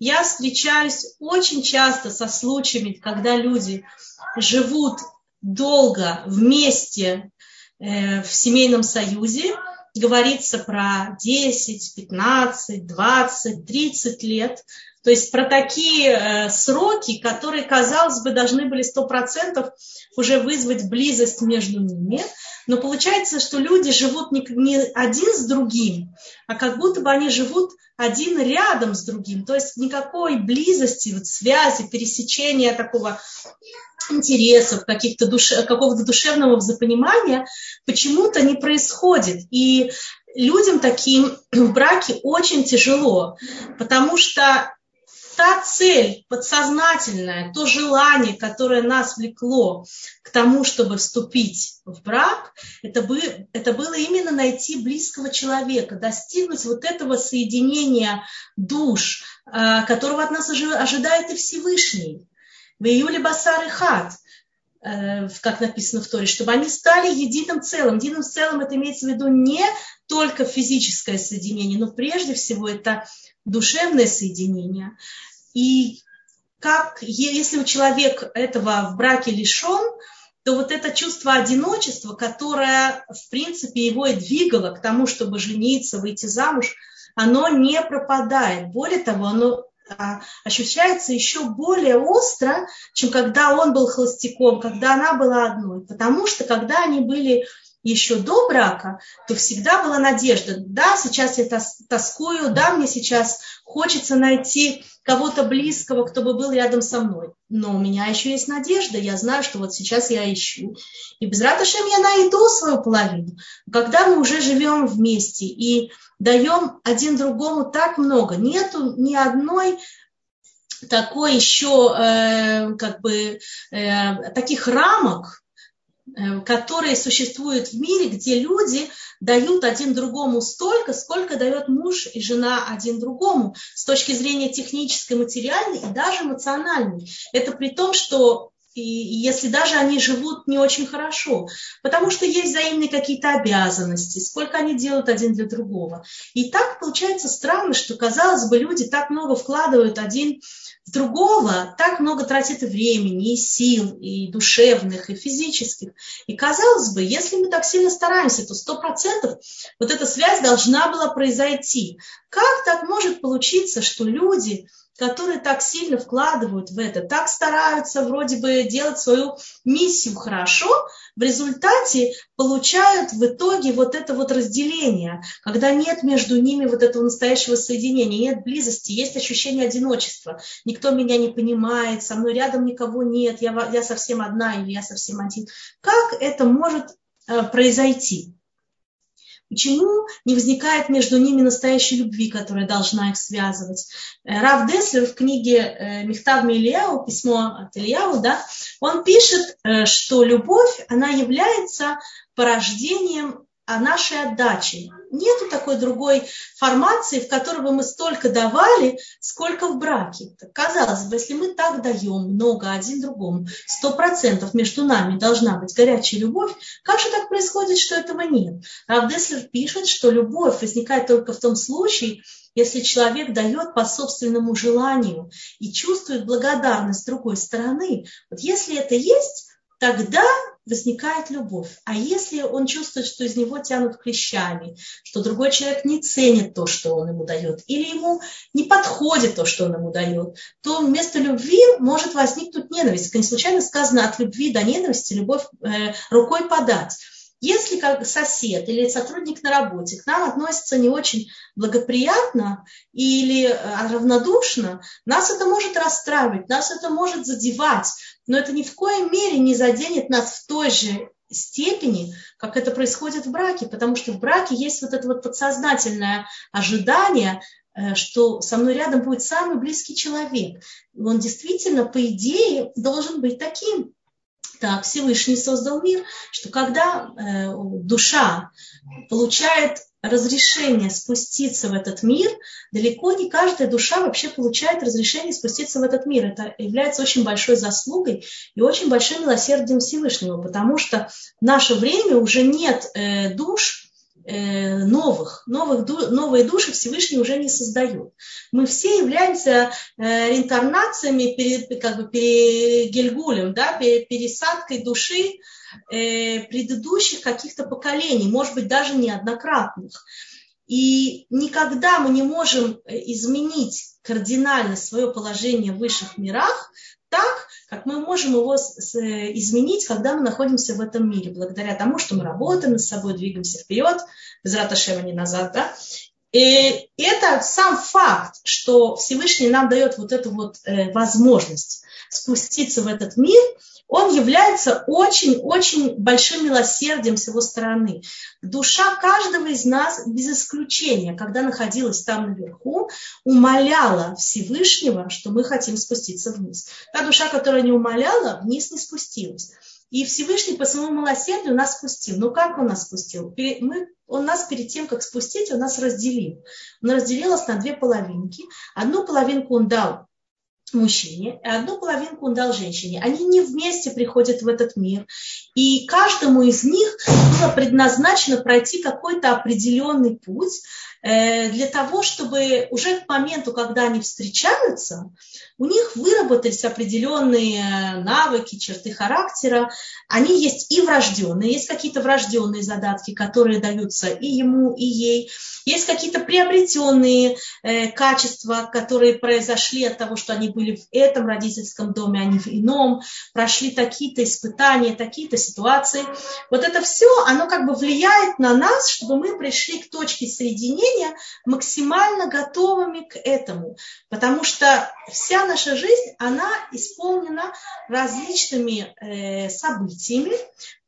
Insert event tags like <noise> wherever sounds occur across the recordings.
я встречаюсь очень часто со случаями, когда люди живут долго вместе э, в семейном союзе, говорится про 10, 15, 20, 30 лет. То есть про такие э, сроки, которые, казалось бы, должны были 100% уже вызвать близость между ними. Но получается, что люди живут не, один с другим, а как будто бы они живут один рядом с другим. То есть никакой близости, вот связи, пересечения такого интересов, каких-то душе, какого-то душевного взаимопонимания почему-то не происходит. И людям таким в браке очень тяжело, потому что та цель подсознательная, то желание, которое нас влекло к тому, чтобы вступить в брак, это, бы, это было именно найти близкого человека, достигнуть вот этого соединения душ, э, которого от нас ожидает и Всевышний. В июле Басар и Хат, э, как написано в Торе, чтобы они стали единым целым. Единым целым это имеется в виду не только физическое соединение, но прежде всего это душевное соединение. И как, если у человека этого в браке лишен, то вот это чувство одиночества, которое, в принципе, его и двигало к тому, чтобы жениться, выйти замуж, оно не пропадает. Более того, оно а, ощущается еще более остро, чем когда он был холостяком, когда она была одной. Потому что когда они были еще до брака, то всегда была надежда. Да, сейчас я тоскую, да, мне сейчас хочется найти кого-то близкого, кто бы был рядом со мной. Но у меня еще есть надежда, я знаю, что вот сейчас я ищу. И без ратушем я найду свою половину. Когда мы уже живем вместе и даем один другому так много, нету ни одной такой еще э, как бы э, таких рамок, которые существуют в мире, где люди дают один другому столько, сколько дает муж и жена один другому с точки зрения технической, материальной и даже эмоциональной. Это при том, что и если даже они живут не очень хорошо, потому что есть взаимные какие-то обязанности, сколько они делают один для другого. И так получается странно, что, казалось бы, люди так много вкладывают один другого, так много тратят и времени, и сил, и душевных, и физических. И казалось бы, если мы так сильно стараемся, то сто процентов вот эта связь должна была произойти. Как так может получиться, что люди которые так сильно вкладывают в это, так стараются вроде бы делать свою миссию хорошо, в результате получают в итоге вот это вот разделение, когда нет между ними вот этого настоящего соединения, нет близости, есть ощущение одиночества. Никто меня не понимает, со мной рядом никого нет, я, я совсем одна или я совсем один. Как это может э, произойти? Почему не возникает между ними настоящей любви, которая должна их связывать? Э, Рав Деслер в книге э, Мехтав Ильяу, письмо от Ильяу, да, он пишет, э, что любовь, она является порождением о нашей отдаче. Нету такой другой формации, в которой бы мы столько давали, сколько в браке. Казалось бы, если мы так даем много один другому, сто процентов между нами должна быть горячая любовь, как же так происходит, что этого нет? Равдеслер пишет, что любовь возникает только в том случае, если человек дает по собственному желанию и чувствует благодарность другой стороны. Вот если это есть, тогда возникает любовь. А если он чувствует, что из него тянут клещами, что другой человек не ценит то, что он ему дает, или ему не подходит то, что он ему дает, то вместо любви может возникнуть ненависть. Не случайно сказано от любви до ненависти любовь э, рукой подать. Если как сосед или сотрудник на работе к нам относится не очень благоприятно или э, равнодушно, нас это может расстраивать, нас это может задевать, но это ни в коей мере не заденет нас в той же степени, как это происходит в браке, потому что в браке есть вот это вот подсознательное ожидание, э, что со мной рядом будет самый близкий человек. Он действительно, по идее, должен быть таким. Так Всевышний создал мир, что когда э, душа получает разрешение спуститься в этот мир, далеко не каждая душа вообще получает разрешение спуститься в этот мир. Это является очень большой заслугой и очень большим милосердием Всевышнего, потому что в наше время уже нет э, душ, новых, новых, новые души Всевышний уже не создает. Мы все являемся э, реинкарнациями, как бы перегельгулем, да, пересадкой души э, предыдущих каких-то поколений, может быть, даже неоднократных. И никогда мы не можем изменить кардинально свое положение в высших мирах так, как мы можем его изменить, когда мы находимся в этом мире, благодаря тому, что мы работаем над собой, двигаемся вперед, без раташева не назад, да, и это сам факт, что Всевышний нам дает вот эту вот э, возможность спуститься в этот мир, он является очень-очень большим милосердием с его стороны. Душа каждого из нас, без исключения, когда находилась там наверху, умоляла Всевышнего, что мы хотим спуститься вниз. Та душа, которая не умоляла, вниз не спустилась. И Всевышний по своему милосердию нас спустил. Ну как он нас спустил? Мы, он нас перед тем, как спустить, он нас разделил. Он разделил нас на две половинки. Одну половинку он дал мужчине, и одну половинку он дал женщине. Они не вместе приходят в этот мир. И каждому из них было предназначено пройти какой-то определенный путь э, для того, чтобы уже к моменту, когда они встречаются, у них выработались определенные навыки, черты характера. Они есть и врожденные, есть какие-то врожденные задатки, которые даются и ему, и ей. Есть какие-то приобретенные э, качества, которые произошли от того, что они были в этом родительском доме, а не в ином, прошли такие-то испытания, такие-то ситуации. Вот это все, оно как бы влияет на нас, чтобы мы пришли к точке соединения максимально готовыми к этому. Потому что вся наша жизнь, она исполнена различными э, событиями,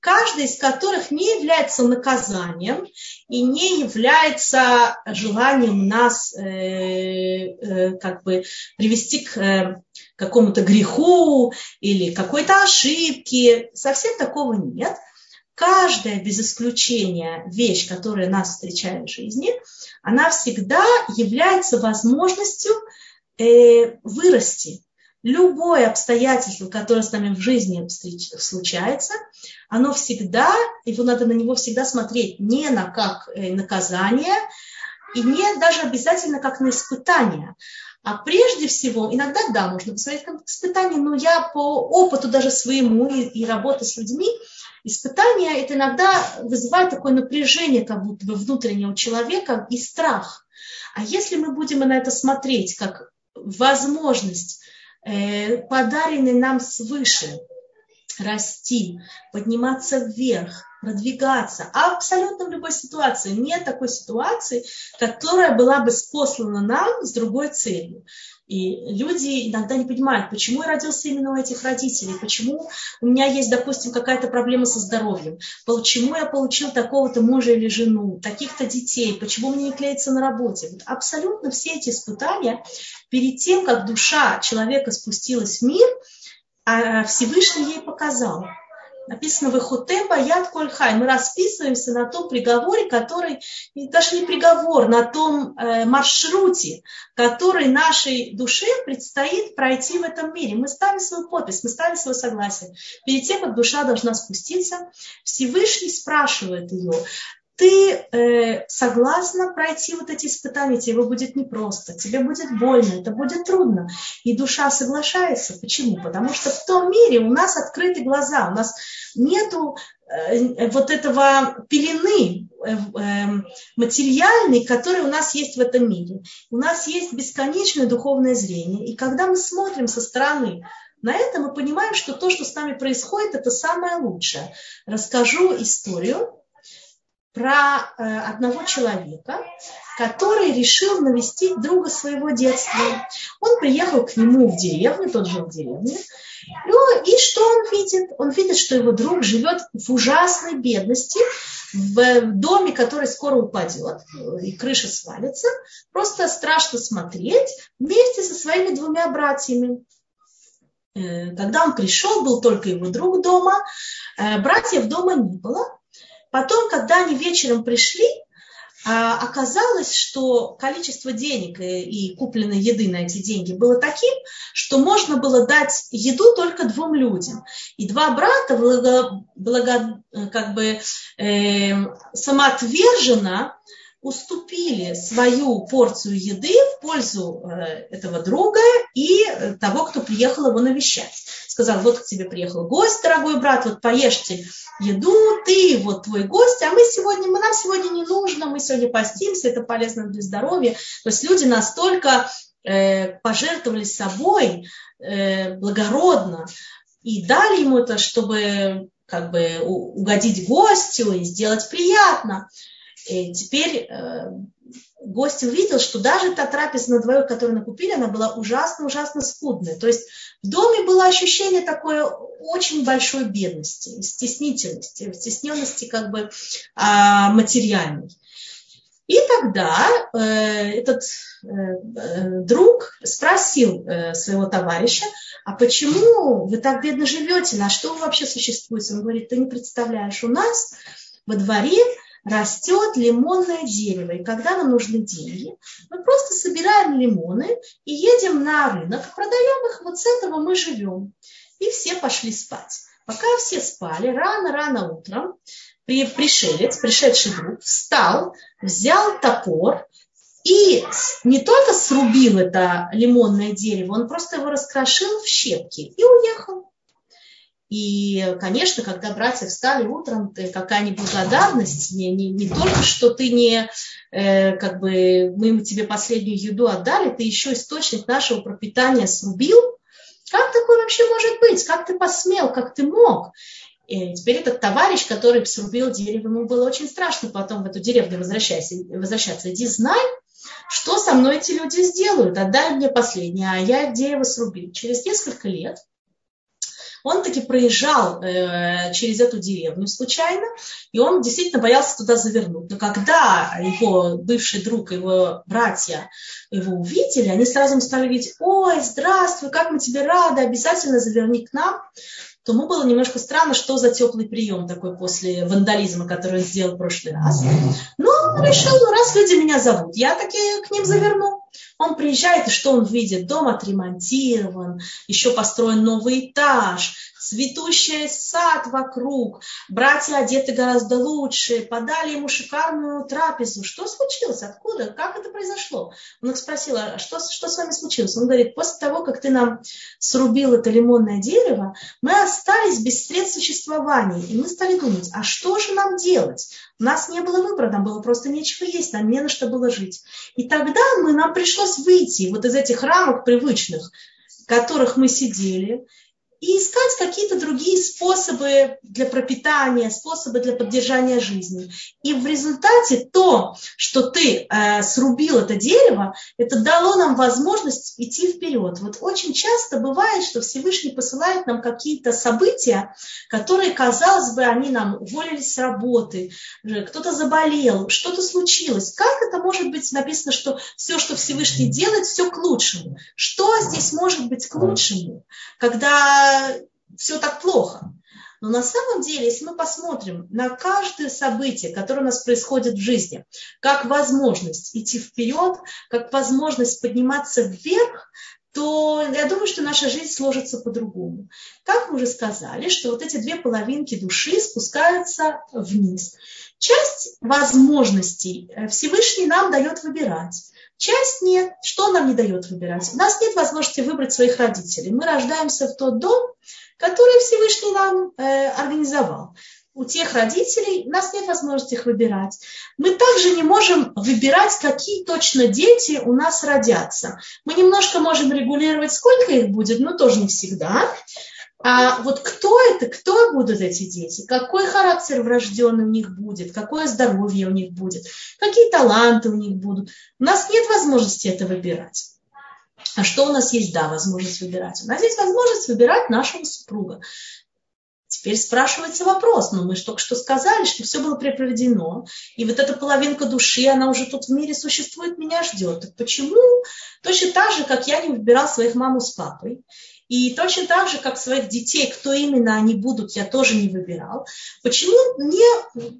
каждый из которых не является наказанием и не является желанием нас э, э, как бы привести к э, какому-то греху или какой-то ошибке. Совсем такого нет. Каждая без исключения вещь, которая нас встречает в жизни, она всегда является возможностью э, вырасти. Любое обстоятельство, которое с нами в жизни случается, оно всегда, его надо на него всегда смотреть не на как э, наказание, и не даже обязательно как на испытание. А прежде всего, иногда, да, можно посмотреть как испытание, но я по опыту даже своему и, и работы с людьми, испытание это иногда вызывает такое напряжение как будто бы внутреннего человека и страх. А если мы будем на это смотреть как возможность, э, подаренный нам свыше, расти, подниматься вверх, продвигаться. Абсолютно в любой ситуации. Нет такой ситуации, которая была бы спослана нам с другой целью. И люди иногда не понимают, почему я родился именно у этих родителей, почему у меня есть, допустим, какая-то проблема со здоровьем, почему я получил такого-то мужа или жену, таких-то детей, почему мне не клеится на работе. Вот абсолютно все эти испытания перед тем, как душа человека спустилась в мир, а Всевышний ей показал. Написано в Ихутем Баят Кольхай. Мы расписываемся на том приговоре, который, даже не приговор, на том э, маршруте, который нашей душе предстоит пройти в этом мире. Мы ставим свою подпись, мы ставим свое согласие. Перед тем, как душа должна спуститься, Всевышний спрашивает ее, ты э, согласна пройти вот эти испытания, тебе будет непросто, тебе будет больно, это будет трудно. И душа соглашается. Почему? Потому что в том мире у нас открыты глаза, у нас нету э, вот этого пелены э, э, материальной, которая у нас есть в этом мире. У нас есть бесконечное духовное зрение. И когда мы смотрим со стороны на это, мы понимаем, что то, что с нами происходит, это самое лучшее. Расскажу историю про э, одного человека, который решил навестить друга своего детства. Он приехал к нему в деревню, тот жил в деревне. Ну и что он видит? Он видит, что его друг живет в ужасной бедности, в доме, который скоро упадет, и крыша свалится. Просто страшно смотреть вместе со своими двумя братьями. Э, когда он пришел, был только его друг дома, э, братьев дома не было. Потом, когда они вечером пришли, а оказалось, что количество денег и, купленной еды на эти деньги было таким, что можно было дать еду только двум людям. И два брата благо, благо, как бы э, самоотверженно уступили свою порцию еды в пользу э, этого друга и того, кто приехал его навещать. Сказал, вот к тебе приехал гость, дорогой брат, вот поешьте еду, ты вот твой гость, а мы сегодня, мы, нам сегодня не нужно, мы сегодня постимся, это полезно для здоровья. То есть люди настолько э, пожертвовали собой э, благородно и дали ему это, чтобы как бы угодить гостю и сделать приятно. Теперь э, гость увидел, что даже та трапеза на двоих, которую накупили, она была ужасно-ужасно скудная. То есть в доме было ощущение такой очень большой бедности, стеснительности, стесненности как бы а, материальной. И тогда э, этот э, э, друг спросил э, своего товарища, а почему вы так бедно живете, на что вы вообще существуете? Он говорит, ты не представляешь, у нас во дворе растет лимонное дерево. И когда нам нужны деньги, мы просто собираем лимоны и едем на рынок, продаем их, вот с этого мы живем. И все пошли спать. Пока все спали, рано-рано утром пришелец, пришедший друг, встал, взял топор и не только срубил это лимонное дерево, он просто его раскрошил в щепки и уехал. И, конечно, когда братья встали утром, какая неблагодарность, не, не, не только, что ты не, э, как бы, мы тебе последнюю еду отдали, ты еще источник нашего пропитания срубил. Как такое вообще может быть? Как ты посмел? Как ты мог? И теперь этот товарищ, который срубил дерево, ему было очень страшно потом в эту деревню возвращаться. возвращаться. Иди знай, что со мной эти люди сделают. Отдай мне последнее, а я дерево срубил. Через несколько лет он таки проезжал э, через эту деревню случайно, и он действительно боялся туда завернуть. Но когда его бывший друг, его братья его увидели, они сразу стали видеть, ой, здравствуй, как мы тебе рады, обязательно заверни к нам то ему было немножко странно, что за теплый прием такой после вандализма, который он сделал в прошлый раз. Но он решил, ну раз люди меня зовут, я таки к ним заверну. Он приезжает, и что он видит? Дом отремонтирован, еще построен новый этаж, цветущий сад вокруг, братья одеты гораздо лучше, подали ему шикарную трапезу. Что случилось? Откуда? Как это произошло? Он их спросил, а что, что с вами случилось? Он говорит, после того, как ты нам срубил это лимонное дерево, мы остались без средств существования. И мы стали думать, а что же нам делать? У нас не было выбора, нам было просто нечего есть, нам не на что было жить. И тогда мы, нам пришлось выйти вот из этих рамок привычных, в которых мы сидели, и искать какие-то другие способы для пропитания, способы для поддержания жизни. И в результате то, что ты э, срубил это дерево, это дало нам возможность идти вперед. Вот очень часто бывает, что Всевышний посылает нам какие-то события, которые, казалось бы, они нам уволились с работы, кто-то заболел, что-то случилось. Как это может быть написано, что все, что Всевышний делает, все к лучшему? Что здесь может быть к лучшему? Когда все так плохо. Но на самом деле, если мы посмотрим на каждое событие, которое у нас происходит в жизни, как возможность идти вперед, как возможность подниматься вверх, то я думаю, что наша жизнь сложится по-другому. Как мы уже сказали, что вот эти две половинки души спускаются вниз. Часть возможностей Всевышний нам дает выбирать. Часть нет. Что нам не дает выбирать? У нас нет возможности выбрать своих родителей. Мы рождаемся в тот дом, который Всевышний нам э, организовал. У тех родителей у нас нет возможности их выбирать. Мы также не можем выбирать, какие точно дети у нас родятся. Мы немножко можем регулировать, сколько их будет, но тоже не всегда. А вот кто это, кто будут эти дети, какой характер врожденный у них будет, какое здоровье у них будет, какие таланты у них будут. У нас нет возможности это выбирать. А что у нас есть? Да, возможность выбирать. У нас есть возможность выбирать нашего супруга. Теперь спрашивается вопрос, но мы же только что сказали, что все было препроведено, и вот эта половинка души, она уже тут в мире существует, меня ждет. Так почему? Точно так же, как я не выбирал своих маму с папой, И точно так же, как своих детей, кто именно они будут, я тоже не выбирал. Почему мне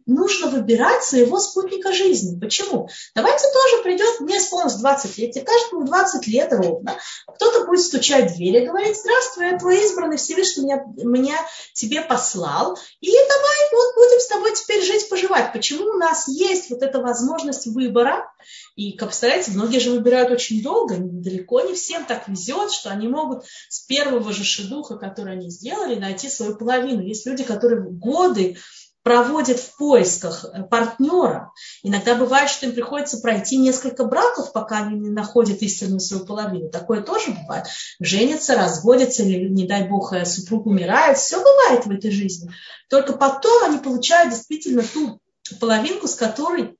нужно выбирать своего спутника жизни? Почему? Давайте тоже придет, мне исполнилось 20 лет, и каждому 20 лет ровно. Кто-то будет стучать в дверь и говорить, здравствуй, я твой избранный, Всевышний меня, меня тебе послал, и давай вот будем с тобой теперь жить, поживать. Почему у нас есть вот эта возможность выбора? И, как представляете, многие же выбирают очень долго, далеко не всем так везет, что они могут с первого же шедуха, который они сделали, найти свою половину. Есть люди, которые годы проводят в поисках э, партнера. Иногда бывает, что им приходится пройти несколько браков, пока они не находят истинную свою половину. Такое тоже бывает. Женятся, разводятся, или, не дай бог, э, супруг умирает. Все бывает в этой жизни. Только потом они получают действительно ту половинку, с которой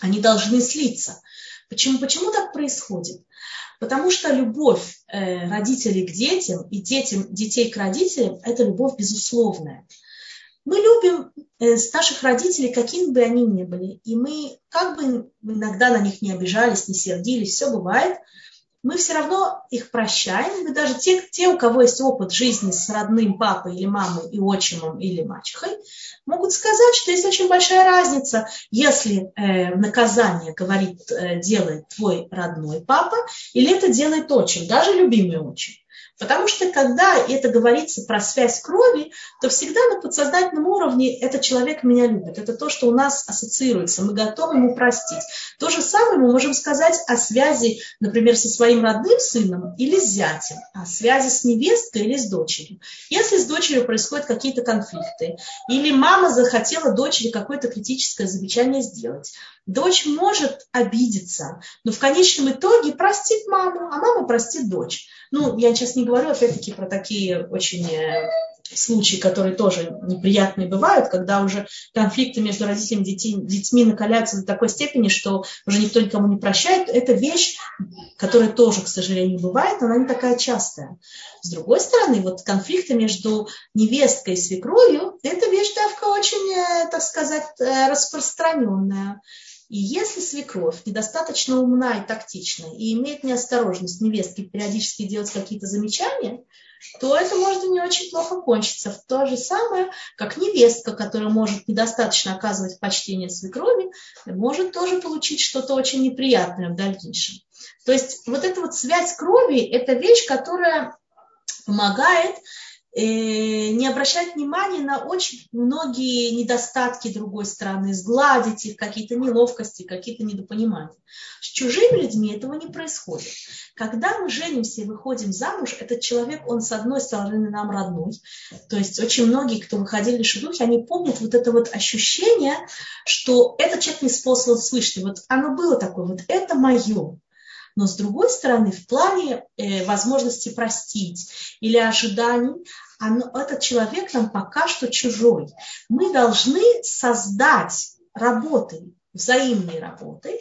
они должны слиться. Почему, почему так происходит? Потому что любовь э, родителей к детям и детям, детей к родителям – это любовь безусловная. Мы любим э, наших родителей, какими бы они ни были. И мы, как бы иногда на них не обижались, не сердились, все бывает, мы все равно их прощаем. Мы даже те, те, у кого есть опыт жизни с родным папой или мамой и отчимом или мачехой, могут сказать, что есть очень большая разница, если э, наказание говорит, э, делает твой родной папа, или это делает отчим, даже любимый отчим. Потому что когда это говорится про связь крови, то всегда на подсознательном уровне этот человек меня любит. Это то, что у нас ассоциируется. Мы готовы ему простить. То же самое мы можем сказать о связи, например, со своим родным сыном или с зятем, о связи с невесткой или с дочерью. Если с дочерью происходят какие-то конфликты, или мама захотела дочери какое-то критическое замечание сделать, дочь может обидеться, но в конечном итоге простит маму, а мама простит дочь. Ну, я сейчас не говорю, опять-таки, про такие очень э, случаи, которые тоже неприятные бывают, когда уже конфликты между родителями и детьми, накаляются до такой степени, что уже никто никому не прощает. Это вещь, которая тоже, к сожалению, бывает, но она не такая частая. С другой стороны, вот конфликты между невесткой и свекровью, это вещь давка очень, э, так сказать, э, распространенная. И если свекровь недостаточно умна и тактична и имеет неосторожность невестки периодически делать какие-то замечания, то это может не очень плохо кончиться. В то же самое, как невестка, которая может недостаточно оказывать почтение свекрови, может тоже получить что-то очень неприятное в дальнейшем. То есть вот эта вот связь крови – это вещь, которая помогает не обращать внимания на очень многие недостатки другой стороны, сгладить их, какие-то неловкости, какие-то недопонимания. С чужими людьми этого не происходит. Когда мы женимся и выходим замуж, этот человек, он с одной стороны нам родной. То есть очень многие, кто выходили в шедухи, они помнят вот это вот ощущение, что этот человек не способен слышать. Вот оно было такое, вот это мое. Но с другой стороны, в плане э, возможности простить или ожиданий, оно, этот человек нам пока что чужой. Мы должны создать работой, взаимной работой,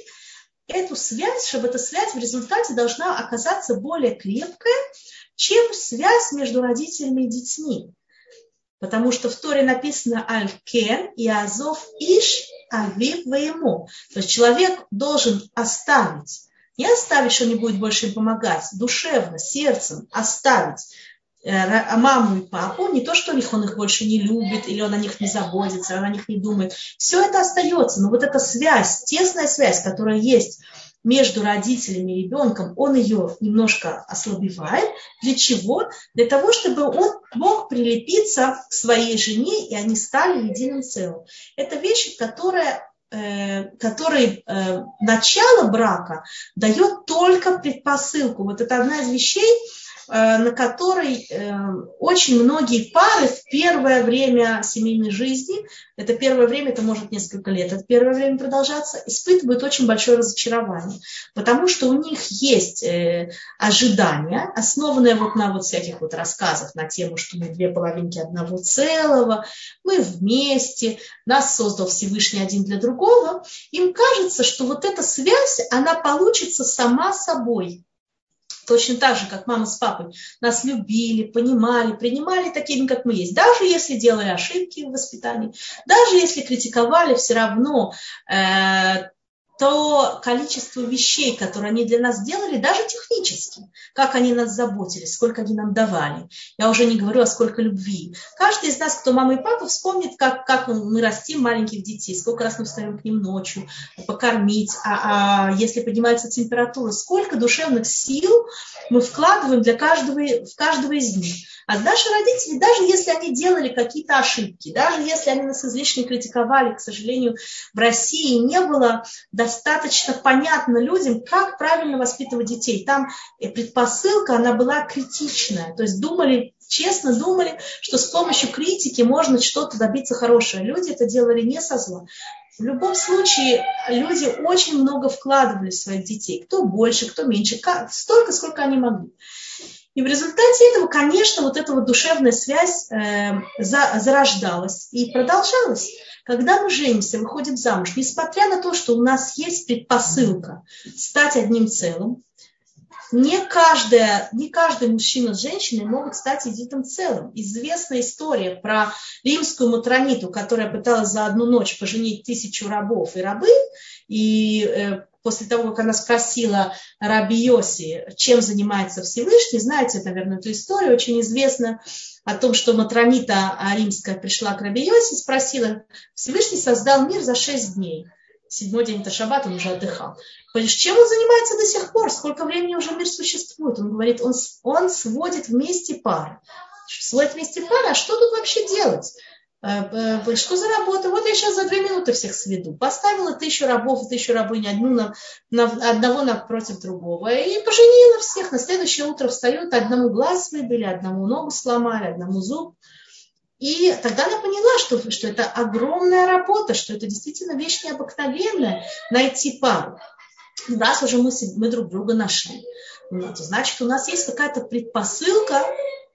эту связь, чтобы эта связь в результате должна оказаться более крепкая, чем связь между родителями и детьми. Потому что в Торе написано «Аль-кен» и «Азов иш авив воему». То есть человек должен оставить не оставить, что не будет больше им помогать, душевно, сердцем оставить э, маму и папу, не то, что он их больше не любит, или он о них не заботится, он о них не думает. Все это остается, но вот эта связь, тесная связь, которая есть между родителями и ребенком, он ее немножко ослабевает. Для чего? Для того, чтобы он мог прилепиться к своей жене, и они стали единым целым. Это вещь, которая который э, начало брака дает только предпосылку. Вот это одна из вещей, Э, на которой э, очень многие пары в первое время семейной жизни, это первое время, это может несколько лет, это первое время продолжаться, испытывают очень большое разочарование, потому что у них есть э, ожидания, основанные вот на вот всяких вот рассказах на тему, что мы две половинки одного целого, мы вместе, нас создал Всевышний один для другого, им кажется, что вот эта связь, она получится сама собой. Точно так же, как мама с папой нас любили, понимали, принимали такими, как мы есть. Даже если делали ошибки в воспитании, даже если критиковали, все равно э, то количество вещей, которые они для нас делали, даже технически, как они нас заботились, сколько они нам давали. Я уже не говорю о сколько любви. Каждый из нас, кто мама и папа, вспомнит, как, как мы растим маленьких детей, сколько раз мы встаем к ним ночью, покормить, а, а если поднимается температура, сколько душевных сил мы вкладываем для каждого, в каждого из них. А наши родители, даже если они делали какие-то ошибки, даже если они нас излишне критиковали, к сожалению, в России не было достаточно понятно людям, как правильно воспитывать детей. Там предпосылка, она была критичная. То есть думали, честно думали, что с помощью критики можно что-то добиться хорошего. Люди это делали не со зла. В любом случае, люди очень много вкладывали в своих детей. Кто больше, кто меньше, столько, сколько они могли. И в результате этого, конечно, вот эта вот душевная связь э, за, зарождалась и продолжалась. Когда мы женимся, выходим замуж, несмотря на то, что у нас есть предпосылка стать одним целым, не, каждая, не каждый мужчина с женщиной могут стать единым целым. Известная история про римскую матрониту, которая пыталась за одну ночь поженить тысячу рабов и рабы, и э, после того, как она спросила Раби Йоси, чем занимается Всевышний, знаете, наверное, эту историю, очень известно о том, что Матронита римская пришла к Раби Йоси, спросила, Всевышний создал мир за шесть дней. Седьмой день это шаббат, он уже отдыхал. Говоришь, чем он занимается до сих пор? Сколько времени уже мир существует? Он говорит, он, он сводит вместе пары. Сводит вместе пары, а что тут вообще делать? Э, что за работа? Вот я сейчас за две минуты всех сведу. Поставила тысячу рабов тысячу рабынь одну на, на, одного напротив другого. И поженила всех. На следующее утро встают, одному глаз выбили, одному ногу сломали, одному зуб. И тогда она поняла, что, что это огромная работа, что это действительно вещь необыкновенная найти пару. Раз уже мы, мы друг друга нашли, ну, значит, у нас есть какая-то предпосылка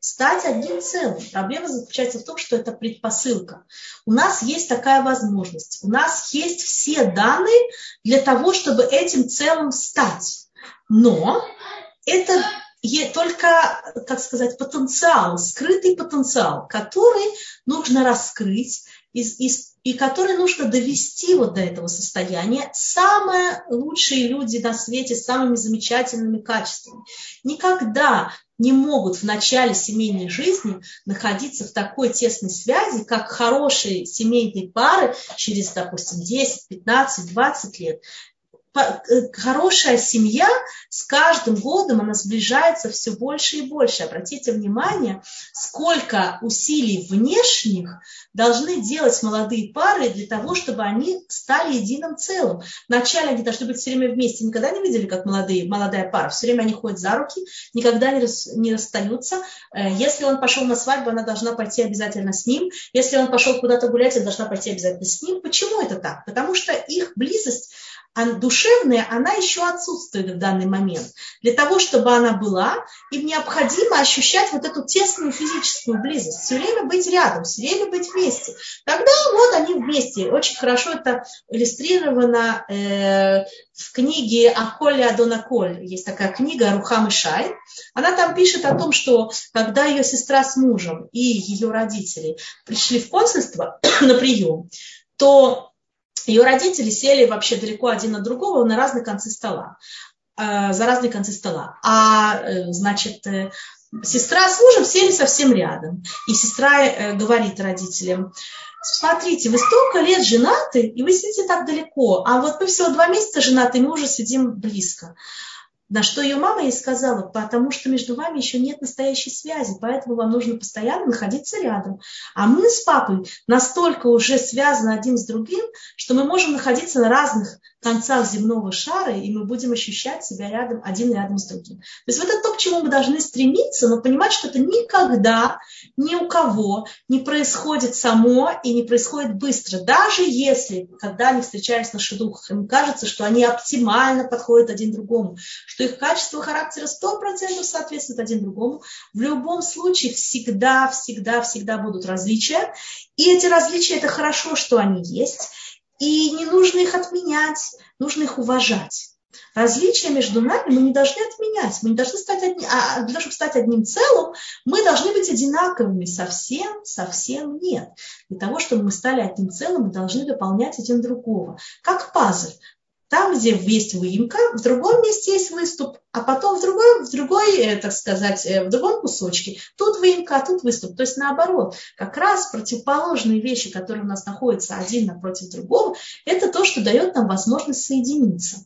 стать одним целым. Проблема заключается в том, что это предпосылка. У нас есть такая возможность. У нас есть все данные для того, чтобы этим целым стать. Но это только, как сказать, потенциал, скрытый потенциал, который нужно раскрыть и, и, и который нужно довести вот до этого состояния. Самые лучшие люди на свете с самыми замечательными качествами никогда не могут в начале семейной жизни находиться в такой тесной связи, как хорошие семейные пары через, допустим, 10, 15, 20 лет. Хорошая семья с каждым годом она сближается все больше и больше. Обратите внимание, сколько усилий внешних должны делать молодые пары для того, чтобы они стали единым целым. Вначале они должны быть все время вместе. Никогда не видели, как молодые, молодая пара. Все время они ходят за руки, никогда не, рас, не расстаются. Э, если он пошел на свадьбу, она должна пойти обязательно с ним. Если он пошел куда-то гулять, она должна пойти обязательно с ним. Почему это так? Потому что их близость а душевная, она еще отсутствует в данный момент. Для того, чтобы она была, им необходимо ощущать вот эту тесную физическую близость, все время быть рядом, все время быть вместе. Тогда вот они вместе. Очень хорошо это иллюстрировано э, в книге Аколи Адонаколь. Есть такая книга Рухам и Шай. Она там пишет о том, что когда ее сестра с мужем и ее родители пришли в консульство <coughs> на прием, то ее родители сели вообще далеко один от другого на разные концы стола, э, за разные концы стола. А, э, значит, э, сестра с мужем сели совсем рядом. И сестра говорит родителям, смотрите, вы столько лет женаты, и вы сидите так далеко, а вот мы всего два месяца женаты, и мы уже сидим близко. На что ее мама ей сказала, потому что между вами еще нет настоящей связи, поэтому вам нужно постоянно находиться рядом. А мы с папой настолько уже связаны один с другим, что мы можем находиться на разных концах земного шара, и мы будем ощущать себя рядом, один рядом с другим. То есть вот это то, к чему мы должны стремиться, но понимать, что это никогда ни у кого не происходит само и не происходит быстро. Даже если, когда они встречались на шедухах, им кажется, что они оптимально подходят один другому, что их качество характера 100% соответствует один другому, в любом случае всегда, всегда, всегда будут различия. И эти различия – это хорошо, что они есть – и не нужно их отменять, нужно их уважать. Различия между нами мы не должны отменять, мы не должны стать одни, а для того, чтобы стать одним целым, мы должны быть одинаковыми. Совсем, совсем нет. Для того, чтобы мы стали одним целым, мы должны дополнять один другого. Как пазл. Там, где есть выемка, в другом месте есть выступ, а потом в другой, в другой, э, так сказать, э, в другом кусочке. Тут выемка, а тут выступ. То есть наоборот, как раз противоположные вещи, которые у нас находятся один напротив другого, это то, что дает нам возможность соединиться.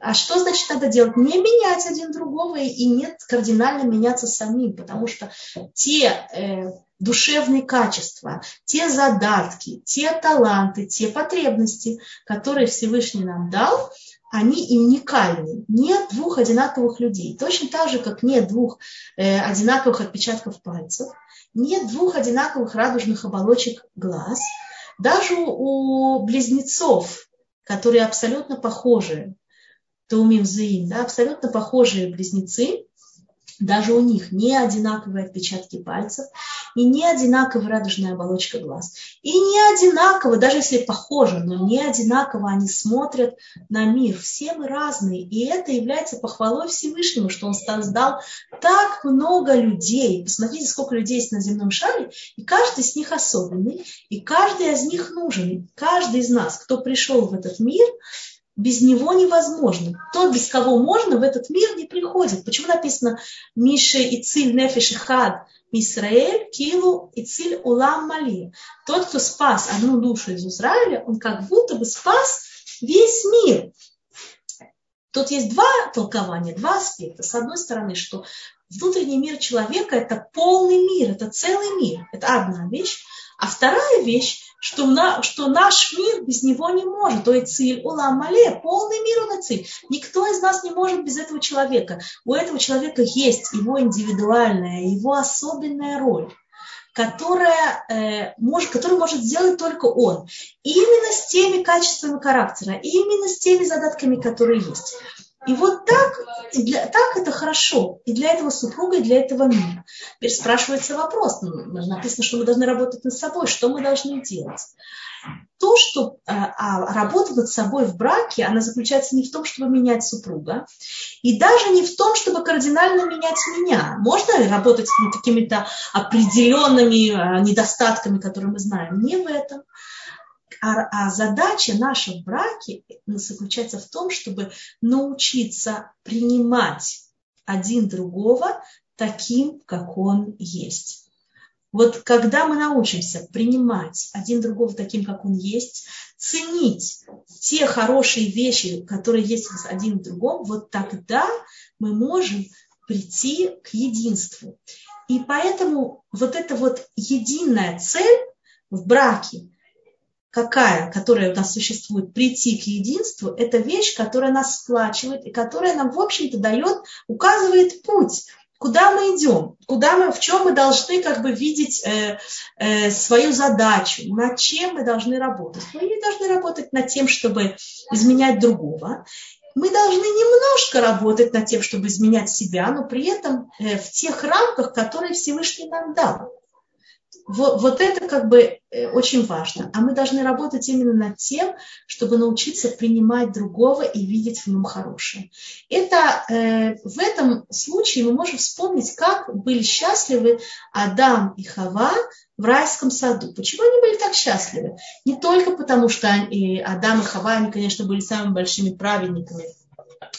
А что значит надо делать? Не менять один другого и нет кардинально меняться самим, потому что те э, душевные качества, те задатки, те таланты, те потребности, которые Всевышний нам дал, они уникальны. Нет двух одинаковых людей. Точно так же, как нет двух э, одинаковых отпечатков пальцев, нет двух одинаковых радужных оболочек глаз. Даже у близнецов, которые абсолютно похожи, Таумим Заим, да, абсолютно похожие близнецы, даже у них не одинаковые отпечатки пальцев, и не одинаковая радужная оболочка глаз. И не одинаково, даже если похоже, но не одинаково они смотрят на мир. Все мы разные. И это является похвалой Всевышнему, что он создал так много людей. Посмотрите, сколько людей есть на земном шаре, и каждый из них особенный, и каждый из них нужен. Каждый из нас, кто пришел в этот мир, без него невозможно. Тот, без кого можно, в этот мир не приходит. Почему написано Миша и Циль Нефиш и Хад Мисраэль, Килу и Циль Улам Мали. Тот, кто спас одну душу из Израиля, он как будто бы спас весь мир. Тут есть два толкования, два аспекта. С одной стороны, что внутренний мир человека – это полный мир, это целый мир. Это одна вещь. А вторая вещь, что, на, что наш мир без него не может. То есть цель улам мале, полный мир он цель. Никто из нас не может без этого человека. У этого человека есть его индивидуальная, его особенная роль которая, э, может, которую может сделать только он. Именно с теми качествами характера, именно с теми задатками, которые есть. И вот так, для, так это хорошо. И для этого супруга, и для этого мира. Теперь спрашивается вопрос. Ну, написано, что мы должны работать над собой. Что мы должны делать? То, что а, а, работа над собой в браке, она заключается не в том, чтобы менять супруга, и даже не в том, чтобы кардинально менять меня. Можно работать над какими-то определенными а, недостатками, которые мы знаем. Не в этом. А, а задача наша в браке заключается в том, чтобы научиться принимать один другого таким, как он есть. Вот когда мы научимся принимать один другого таким, как он есть, ценить те хорошие вещи, которые есть один в другом, вот тогда мы можем прийти к единству. И поэтому вот эта вот единая цель в браке, какая, которая у нас существует, прийти к единству, это вещь, которая нас сплачивает и которая нам, в общем-то, дает, указывает путь, куда мы идем, куда мы, в чем мы должны как бы видеть э, э, свою задачу, над чем мы должны работать. Мы не должны работать над тем, чтобы изменять другого. Мы должны немножко работать над тем, чтобы изменять себя, но при этом э, в тех рамках, которые Всевышний нам дал вот, вот это как бы э, очень важно. А мы должны работать именно над тем, чтобы научиться принимать другого и видеть в нем хорошее. Это, э, в этом случае мы можем вспомнить, как были счастливы Адам и Хава в райском саду. Почему они были так счастливы? Не только потому, что они, Адам и Хава, они, конечно, были самыми большими праведниками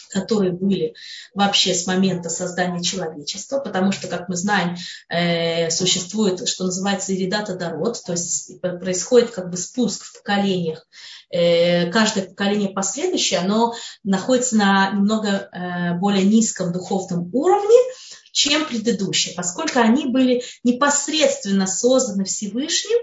которые были вообще с момента создания человечества, потому что, как мы знаем, э, существует, что называется, иридата дород, то есть происходит как бы спуск в поколениях. Э, каждое поколение последующее, оно находится на немного э, более низком духовном уровне, чем предыдущее, поскольку они были непосредственно созданы Всевышним,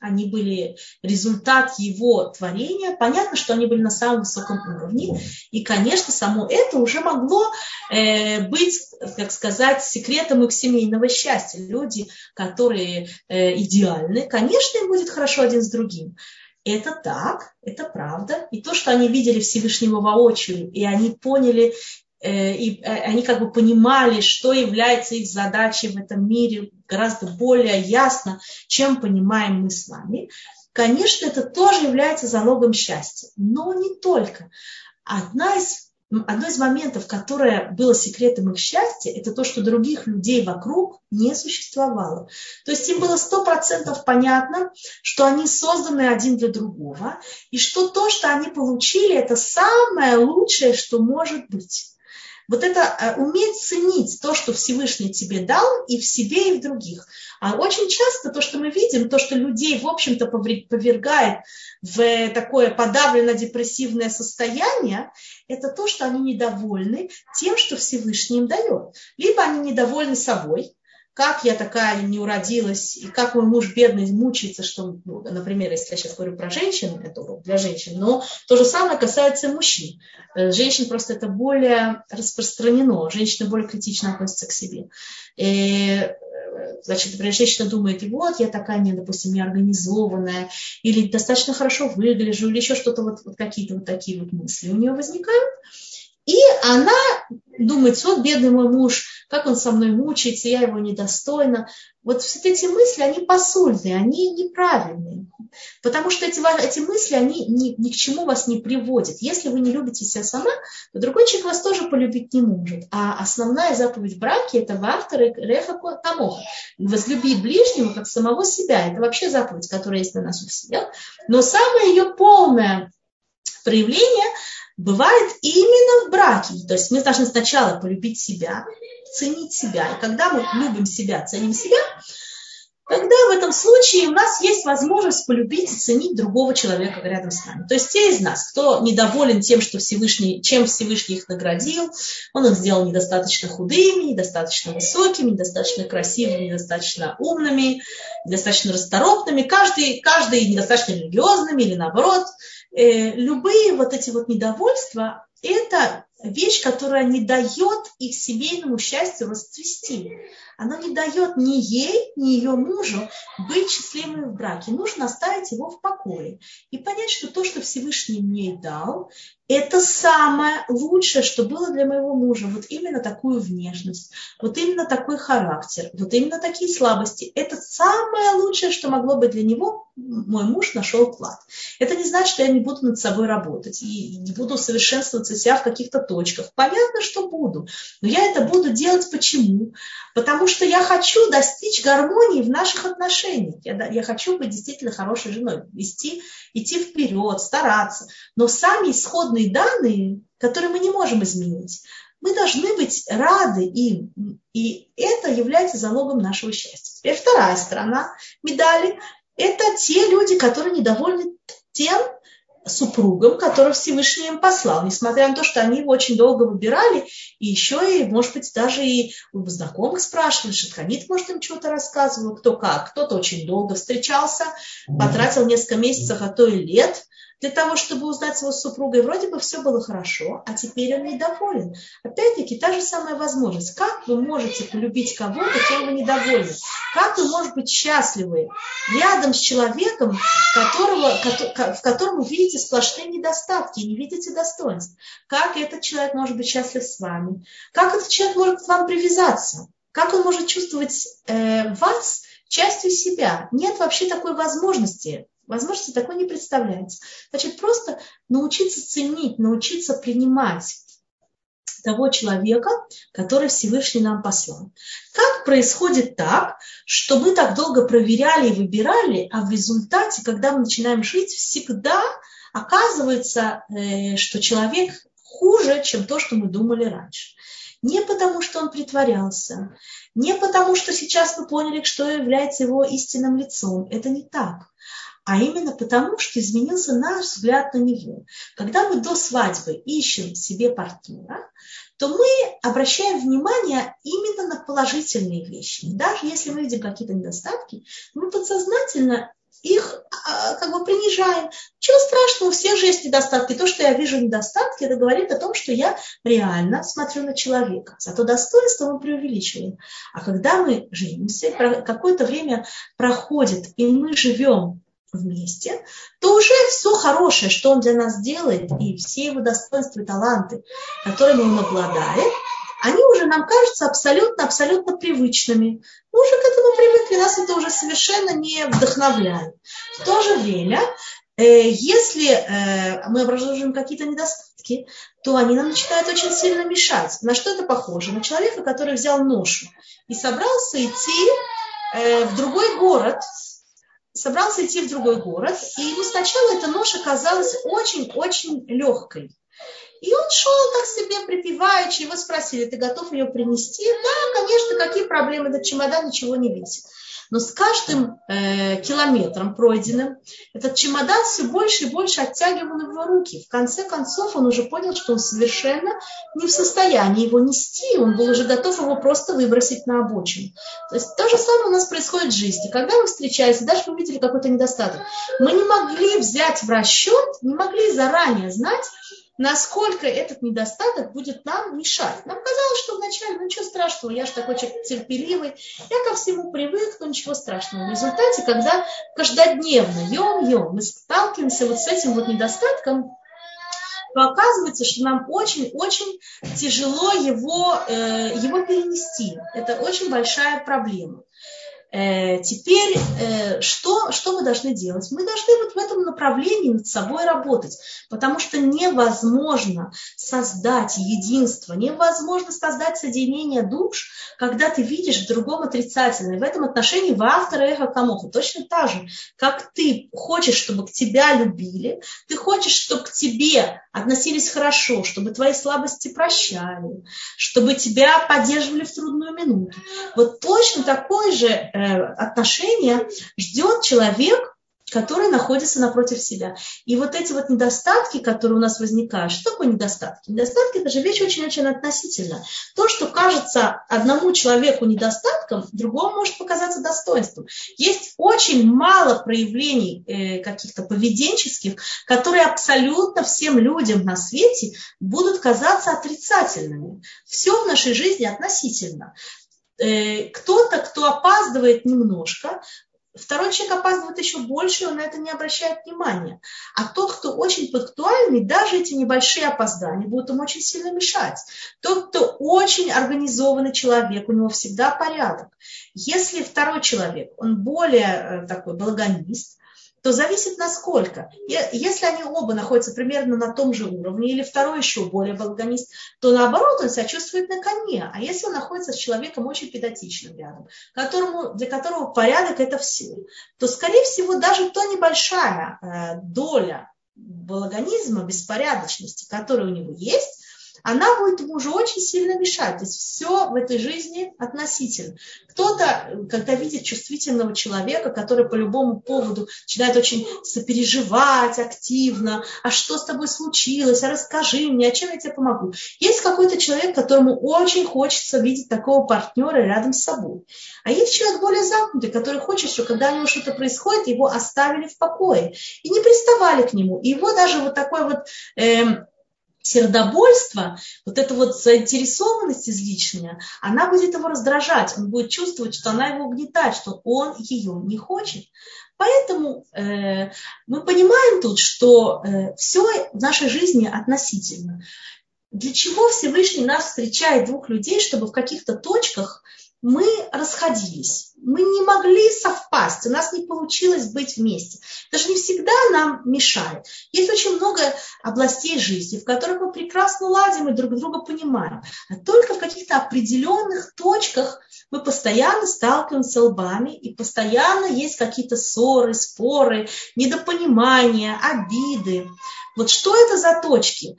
они были результат его творения. Понятно, что они были на самом высоком уровне. И, конечно, само это уже могло э, быть, как сказать, секретом их семейного счастья. Люди, которые э, идеальны, конечно, им будет хорошо один с другим. Это так, это правда. И то, что они видели Всевышнего воочию, и они поняли и э, они как бы понимали, что является их задачей в этом мире гораздо более ясно, чем понимаем мы с вами. Конечно, это тоже является залогом счастья, но не только. Одна из одно из моментов, которое было секретом их счастья, это то, что других людей вокруг не существовало. То есть им было сто процентов понятно, что они созданы один для другого, и что то, что они получили, это самое лучшее, что может быть. Вот это э, уметь ценить то, что Всевышний тебе дал и в себе, и в других. А очень часто то, что мы видим, то, что людей, в общем-то, повергает в такое подавленно-депрессивное состояние, это то, что они недовольны тем, что Всевышний им дает. Либо они недовольны собой, как я такая не уродилась, и как мой муж бедный мучается, что, ну, например, если я сейчас говорю про женщин, это урок для женщин, но то же самое касается и мужчин. Э, женщин просто это более распространено, женщины более критично относятся к себе. И, э, значит, например, женщина думает, вот я такая, не, допустим, неорганизованная, или достаточно хорошо выгляжу, или еще что-то, вот, вот какие-то вот такие вот мысли у нее возникают. И она думает, вот бедный мой муж, как он со мной мучается, я его недостойна. Вот все эти мысли, они посульные, они неправильные. Потому что эти, эти мысли, они ни, ни к чему вас не приводят. Если вы не любите себя сама, то другой человек вас тоже полюбить не может. А основная заповедь в браке – это вахтар реха тамоха. Возлюби ближнего, как самого себя. Это вообще заповедь, которая есть на нас у всех. Но самое ее полное проявление – бывает именно в браке. То есть мы должны сначала полюбить себя, ценить себя. И когда мы любим себя, ценим себя, тогда в этом случае у нас есть возможность полюбить и ценить другого человека рядом с нами. То есть те из нас, кто недоволен тем, что Всевышний, чем Всевышний их наградил, он их сделал недостаточно худыми, недостаточно высокими, недостаточно красивыми, недостаточно умными, недостаточно расторопными, каждый, каждый недостаточно религиозными или наоборот – любые вот эти вот недовольства, это вещь, которая не дает их семейному счастью расцвести. Она не дает ни ей, ни ее мужу быть счастливыми в браке. Нужно оставить его в покое и понять, что то, что Всевышний мне дал, это самое лучшее, что было для моего мужа. Вот именно такую внешность, вот именно такой характер, вот именно такие слабости. Это самое лучшее, что могло быть для него. Мой муж нашел клад. Это не значит, что я не буду над собой работать и не буду совершенствоваться себя в каких-то точках. Понятно, что буду. Но я это буду делать почему? Потому что я хочу достичь гармонии в наших отношениях. Я, я хочу быть действительно хорошей женой, вести, идти вперед, стараться. Но сами исходные данные, которые мы не можем изменить. Мы должны быть рады им, и это является залогом нашего счастья. Теперь вторая сторона медали – это те люди, которые недовольны тем супругом, которого Всевышний им послал, несмотря на то, что они его очень долго выбирали, и еще и, может быть, даже и у знакомых спрашивали, Шатханит, может, им что-то рассказывал, кто как. Кто-то очень долго встречался, потратил несколько месяцев, а то и лет – для того, чтобы узнать своего супруга, и вроде бы все было хорошо, а теперь он недоволен. Опять-таки, та же самая возможность. Как вы можете полюбить кого-то, кем вы недовольны? Как вы можете быть счастливы рядом с человеком, которого, в котором вы видите сплошные недостатки и не видите достоинств? Как этот человек может быть счастлив с вами? Как этот человек может к вам привязаться? Как он может чувствовать э, вас частью себя? Нет вообще такой возможности Возможности такой не представляется. Значит, просто научиться ценить, научиться принимать того человека, который Всевышний нам послал. Как происходит так, что мы так долго проверяли и выбирали, а в результате, когда мы начинаем жить, всегда оказывается, э, что человек хуже, чем то, что мы думали раньше. Не потому, что он притворялся, не потому, что сейчас мы поняли, что является его истинным лицом. Это не так а именно потому, что изменился наш взгляд на него. Когда мы до свадьбы ищем себе партнера, то мы обращаем внимание именно на положительные вещи. Даже если мы видим какие-то недостатки, мы подсознательно их а, как бы принижаем. Чего страшного, у всех же есть недостатки. То, что я вижу недостатки, это говорит о том, что я реально смотрю на человека. Зато достоинство мы преувеличиваем. А когда мы женимся, какое-то время проходит, и мы живем вместе, то уже все хорошее, что он для нас делает, и все его достоинства и таланты, которыми он обладает, они уже нам кажутся абсолютно-абсолютно привычными. Мы уже к этому привыкли, нас это уже совершенно не вдохновляет. В то же время, э, если э, мы обнаружим какие-то недостатки, то они нам начинают очень сильно мешать. На что это похоже? На человека, который взял ношу и собрался идти э, в другой город, собрался идти в другой город, и ему сначала эта ноша казалась очень-очень легкой. И он шел так себе припеваючи, его спросили, ты готов ее принести? Да, конечно, какие проблемы, этот чемодан ничего не весит. Но с каждым э, километром пройденным этот чемодан все больше и больше оттягивал его руки. В конце концов он уже понял, что он совершенно не в состоянии его нести. Он был уже готов его просто выбросить на обочину. То есть то же самое у нас происходит в жизни. Когда мы встречаемся, даже мы видели какой-то недостаток, мы не могли взять в расчет, не могли заранее знать, насколько этот недостаток будет нам мешать. Нам казалось, что вначале, ну ничего страшного, я же такой человек терпеливый, я ко всему привык, но ничего страшного. В результате, когда каждодневно, йом-йом, мы сталкиваемся вот с этим вот недостатком, то оказывается, что нам очень-очень тяжело его, э, его перенести. Это очень большая проблема. Э, теперь э, что, что мы должны делать? Мы должны вот в этом направлении над собой работать, потому что невозможно создать единство, невозможно создать соединение душ, когда ты видишь в другом отрицательное. В этом отношении в автора эхо камоха точно так же, как ты хочешь, чтобы к тебя любили, ты хочешь, чтобы к тебе относились хорошо, чтобы твои слабости прощали, чтобы тебя поддерживали в трудную минуту. Вот точно такое же э, отношение ждет человек, который находится напротив себя. И вот эти вот недостатки, которые у нас возникают, что такое недостатки? Недостатки – это же вещь очень-очень относительно. То, что кажется одному человеку недостатком, другому может показаться достоинством. Есть очень мало проявлений э, каких-то поведенческих, которые абсолютно всем людям на свете будут казаться отрицательными. Все в нашей жизни относительно кто-то, кто опаздывает немножко, Второй человек опаздывает еще больше, он на это не обращает внимания. А тот, кто очень пунктуальный, даже эти небольшие опоздания будут ему очень сильно мешать. Тот, кто очень организованный человек, у него всегда порядок. Если второй человек, он более э, такой благонист, то зависит насколько. Если они оба находятся примерно на том же уровне, или второй еще более балагонист, то наоборот он себя чувствует на коне. А если он находится с человеком очень педатичным рядом, которому, для которого порядок это все, то, скорее всего, даже то небольшая э, доля балагонизма, беспорядочности, которая у него есть, она будет ему уже очень сильно мешать. То есть все в этой жизни относительно. Кто-то, когда видит чувствительного человека, который по любому поводу начинает очень сопереживать активно, а что с тобой случилось, а расскажи мне, а чем я тебе помогу. Есть какой-то человек, которому очень хочется видеть такого партнера рядом с собой. А есть человек более замкнутый, который хочет, что когда у него что-то происходит, его оставили в покое и не приставали к нему. И его даже вот такой вот... Э, сердобольство, вот эта вот заинтересованность излишняя, она будет его раздражать, он будет чувствовать, что она его угнетает, что он ее не хочет. Поэтому э, мы понимаем тут, что э, все в нашей жизни относительно. Для чего Всевышний нас встречает двух людей, чтобы в каких-то точках мы расходились, мы не могли совпасть, у нас не получилось быть вместе. Даже не всегда нам мешает. Есть очень много областей жизни, в которых мы прекрасно ладим и друг друга понимаем. А только в каких-то определенных точках мы постоянно сталкиваемся лбами, и постоянно есть какие-то ссоры, споры, недопонимания, обиды. Вот что это за точки?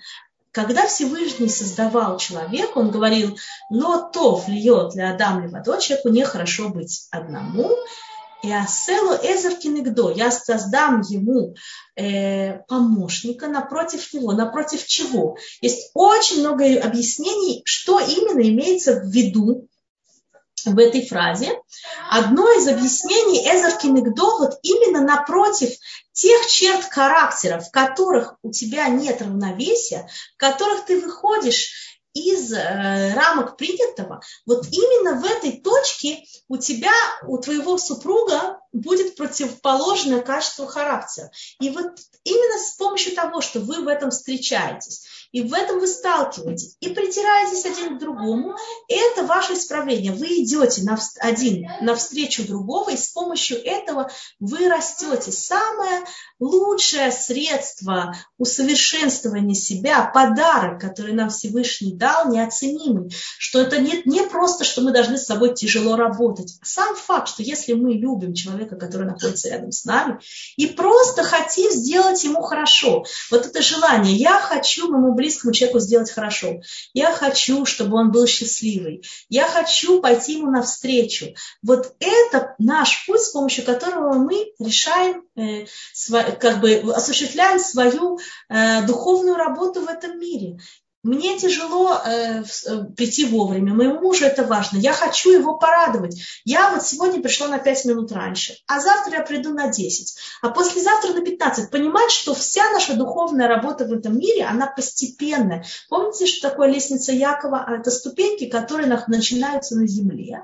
Когда Всевышний создавал человека, он говорил, но то льет для Адам Левадо, человеку нехорошо быть одному, и Аселу Эзеркинегдо, я создам ему э, помощника напротив него, напротив чего. Есть очень много объяснений, что именно имеется в виду в этой фразе. Одно из объяснений Эзер Кинегдо вот именно напротив тех черт характера, в которых у тебя нет равновесия, в которых ты выходишь из э, рамок принятого, вот именно в этой точке у тебя, у твоего супруга будет противоположное качество характера. И вот именно с помощью того, что вы в этом встречаетесь, И в этом вы сталкиваетесь. И притираетесь один к другому. Это ваше исправление. Вы идете на, один навстречу другого, и с помощью этого вы растете. Самое лучшее средство усовершенствования себя, подарок, который нам Всевышний дал, неоценимый. Что это не, не просто, что мы должны с собой тяжело работать. Сам факт, что если мы любим человека, который находится рядом с нами, и просто хотим сделать ему хорошо, вот это желание, я хочу моему близкому человеку сделать хорошо, я хочу, чтобы он был счастливый, я хочу пойти ему навстречу. Вот это наш путь, с помощью которого мы решаем, э, как бы осуществляем свою э, духовную работу в этом мире. Мне тяжело э, э, прийти вовремя, моему мужу это важно, я хочу его порадовать. Я вот сегодня пришла на 5 минут раньше, а завтра я приду на 10, а послезавтра на 15. Понимать, что вся наша духовная работа в этом мире, она постепенная. Помните, что такое лестница Якова? А это ступеньки, которые начинаются на земле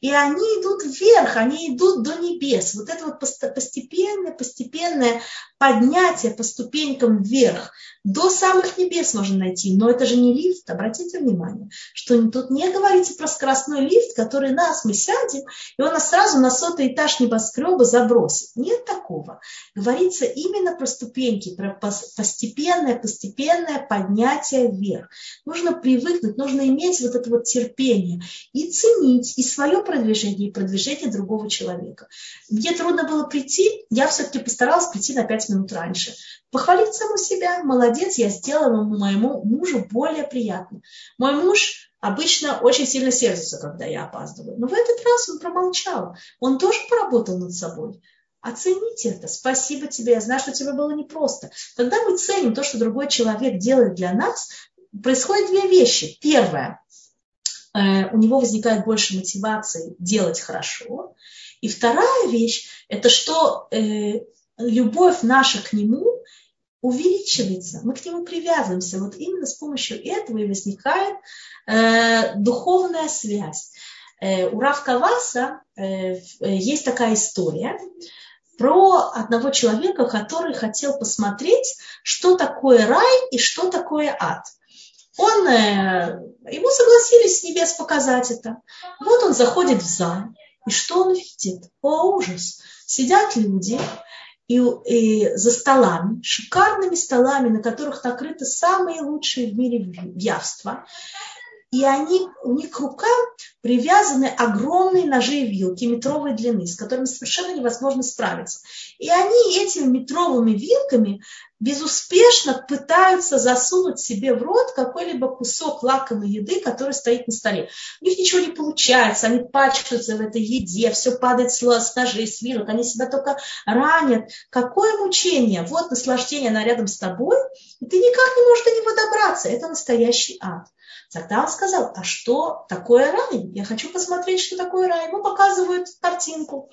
и они идут вверх, они идут до небес. Вот это вот постепенное, постепенное поднятие по ступенькам вверх. До самых небес можно найти, но это же не лифт. Обратите внимание, что тут не говорится про скоростной лифт, который нас, мы сядем, и он нас сразу на сотый этаж небоскреба забросит. Нет такого. Говорится именно про ступеньки, про постепенное, постепенное поднятие вверх. Нужно привыкнуть, нужно иметь вот это вот терпение и ценить и свое продвижение, и продвижение другого человека. Мне трудно было прийти, я все-таки постаралась прийти на 5 минут раньше. Похвалить саму себя, молодец, я сделала моему мужу более приятно. Мой муж обычно очень сильно сердится, когда я опаздываю. Но в этот раз он промолчал. Он тоже поработал над собой. Оцените это. Спасибо тебе. Я знаю, что тебе было непросто. Когда мы ценим то, что другой человек делает для нас, происходят две вещи. Первое. Э, у него возникает больше мотивации делать хорошо. И вторая вещь, это что э, любовь наша к нему увеличивается, мы к нему привязываемся. Вот именно с помощью этого и возникает э, духовная связь. Э, у Равкаваса э, есть такая история про одного человека, который хотел посмотреть, что такое рай и что такое ад. Он, э, ему согласились с небес показать это. Вот он заходит в зал, и что он видит? О, ужас! Сидят люди, и, и за столами, шикарными столами, на которых накрыты самые лучшие в мире явства. И они, у них к рукам привязаны огромные ножи и вилки метровой длины, с которыми совершенно невозможно справиться. И они этими метровыми вилками безуспешно пытаются засунуть себе в рот какой-либо кусок лакомой еды, который стоит на столе. У них ничего не получается, они пачкаются в этой еде, все падает с ножей, с вилок, они себя только ранят. Какое мучение! Вот наслаждение, она рядом с тобой, и ты никак не можешь до него добраться. Это настоящий ад. Тогда он сказал, а что такое рай? Я хочу посмотреть, что такое рай. Ему показывают картинку.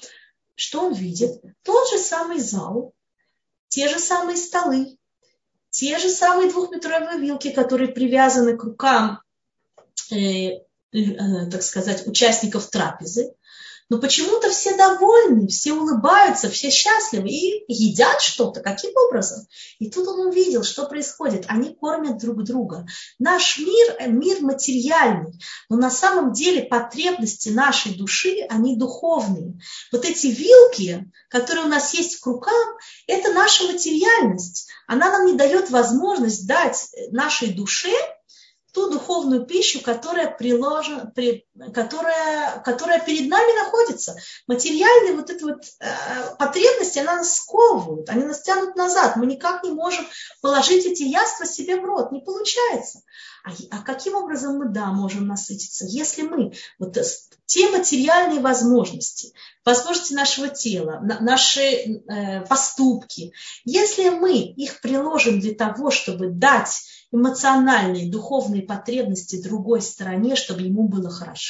Что он видит? Тот же самый зал, те же самые столы, те же самые двухметровые вилки, которые привязаны к рукам, э, э, так сказать, участников трапезы. Но почему-то все довольны, все улыбаются, все счастливы и едят что-то. Каким образом? И тут он увидел, что происходит. Они кормят друг друга. Наш мир – мир материальный, но на самом деле потребности нашей души, они духовные. Вот эти вилки, которые у нас есть в руках, это наша материальность. Она нам не дает возможность дать нашей душе – ту духовную пищу, которая, приложена, при, которая, которая перед нами находится. Материальные вот эти вот э, потребности, она нас сковывают, они нас тянут назад. Мы никак не можем положить эти яства себе в рот, не получается. А, а каким образом мы, да, можем насытиться? Если мы вот те материальные возможности, возможности нашего тела, наши э, поступки, если мы их приложим для того, чтобы дать эмоциональные, духовные потребности другой стороне, чтобы ему было хорошо,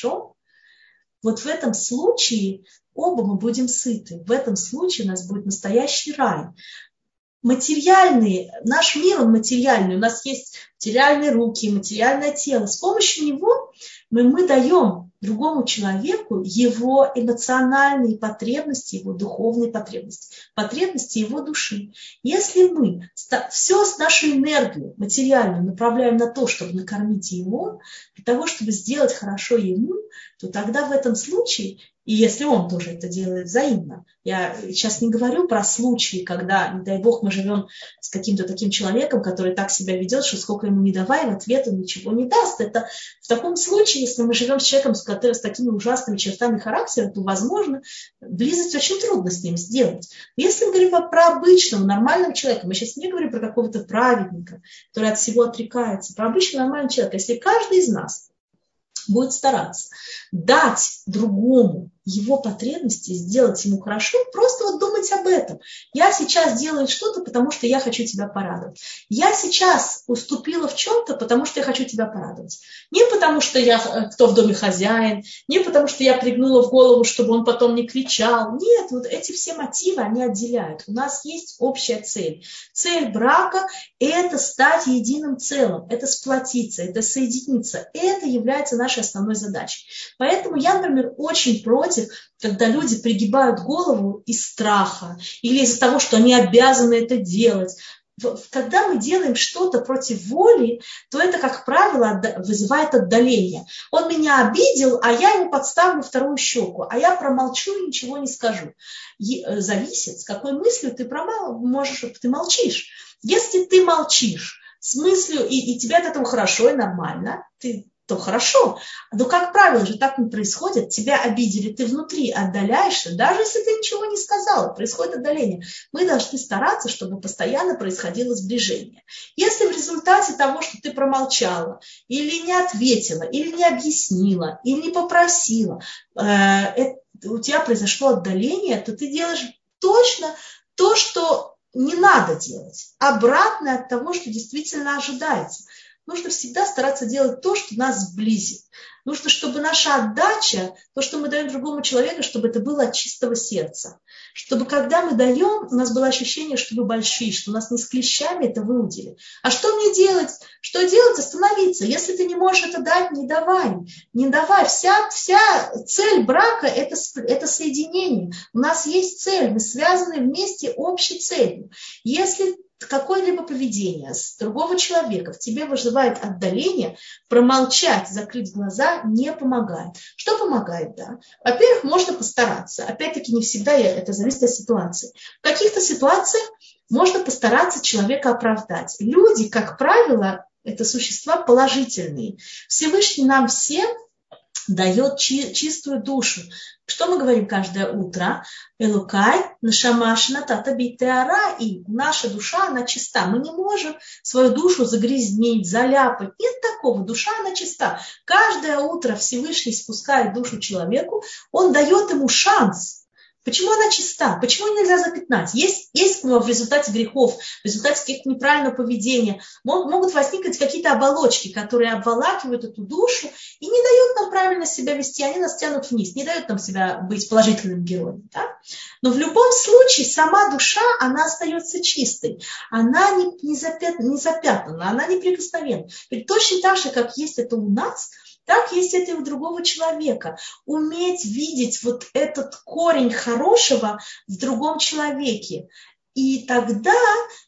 вот в этом случае оба мы будем сыты. В этом случае у нас будет настоящий рай. Материальный, наш мир, он материальный. У нас есть материальные руки, материальное тело. С помощью него мы, мы даем другому человеку его эмоциональные потребности, его духовные потребности, потребности его души. Если мы все с нашей энергией материальную направляем на то, чтобы накормить его, для того, чтобы сделать хорошо ему, то тогда в этом случае и если он тоже это делает взаимно. Я сейчас не говорю про случаи, когда, не дай бог, мы живем с каким-то таким человеком, который так себя ведет, что сколько ему не давай, в ответ он ничего не даст. Это в таком случае, если мы живем с человеком, с, которым, с такими ужасными чертами характера, то, возможно, близость очень трудно с ним сделать. Если мы говорим про обычного, нормального человека, мы сейчас не говорим про какого-то праведника, который от всего отрекается, про обычного нормального человека, если каждый из нас будет стараться дать другому его потребности, сделать ему хорошо, просто вот думать об этом. Я сейчас делаю что-то, потому что я хочу тебя порадовать. Я сейчас уступила в чем-то, потому что я хочу тебя порадовать. Не потому что я э, кто в доме хозяин, не потому что я пригнула в голову, чтобы он потом не кричал. Нет, вот эти все мотивы, они отделяют. У нас есть общая цель. Цель брака – это стать единым целым, это сплотиться, это соединиться. Это является нашей основной задачей. Поэтому я, например, очень против против, когда люди пригибают голову из страха или из-за того, что они обязаны это делать. Когда мы делаем что-то против воли, то это, как правило, вызывает отдаление. Он меня обидел, а я ему подставлю вторую щеку, а я промолчу и ничего не скажу. Э, зависит, с какой мыслью ты промал, можешь, ты молчишь. Если ты молчишь с мыслью, и, и тебе от этого хорошо и нормально, ты то хорошо. Но, как правило же, так не происходит. Тебя обидели, ты внутри отдаляешься, даже если ты ничего не сказала, происходит отдаление. Мы должны стараться, чтобы постоянно происходило сближение. Если в результате того, что ты промолчала, или не ответила, или не объяснила, или не попросила, э, у тебя произошло отдаление, то ты делаешь точно то, что не надо делать. Обратное от того, что действительно ожидается нужно всегда стараться делать то, что нас сблизит. Нужно, чтобы наша отдача, то, что мы даем другому человеку, чтобы это было от чистого сердца. Чтобы когда мы даем, у нас было ощущение, что мы большие, что у нас не с клещами это выудили. А что мне делать? Что делать? Остановиться. Если ты не можешь это дать, не давай. Не давай. Вся, вся цель брака это, это соединение. У нас есть цель. Мы связаны вместе общей целью. Если какое-либо поведение с другого человека в тебе вызывает отдаление, промолчать, закрыть глаза не помогает. Что помогает, да? Во-первых, можно постараться. Опять-таки, не всегда это зависит от ситуации. В каких-то ситуациях можно постараться человека оправдать. Люди, как правило, это существа положительные. Всевышний нам всем дает чи, чистую душу. Что мы говорим каждое утро? Элукай, нашамашна, тата битеара. И наша душа, она чиста. Мы не можем свою душу загрязнить, заляпать. Нет такого. Душа, она чиста. Каждое утро Всевышний спускает душу человеку. Он дает ему шанс Почему она чиста? Почему нельзя запятнать? Есть, есть в результате грехов, в результате каких-то неправильного поведения могут возникнуть какие-то оболочки, которые обволакивают эту душу и не дают нам правильно себя вести, они нас тянут вниз, не дают нам себя быть положительным героем. Да? Но в любом случае сама душа, она остается чистой, она не, не, запят, не запятнана, она неприкосновенна. Точно так же, как есть это у нас – так есть это и у другого человека. Уметь видеть вот этот корень хорошего в другом человеке. И тогда,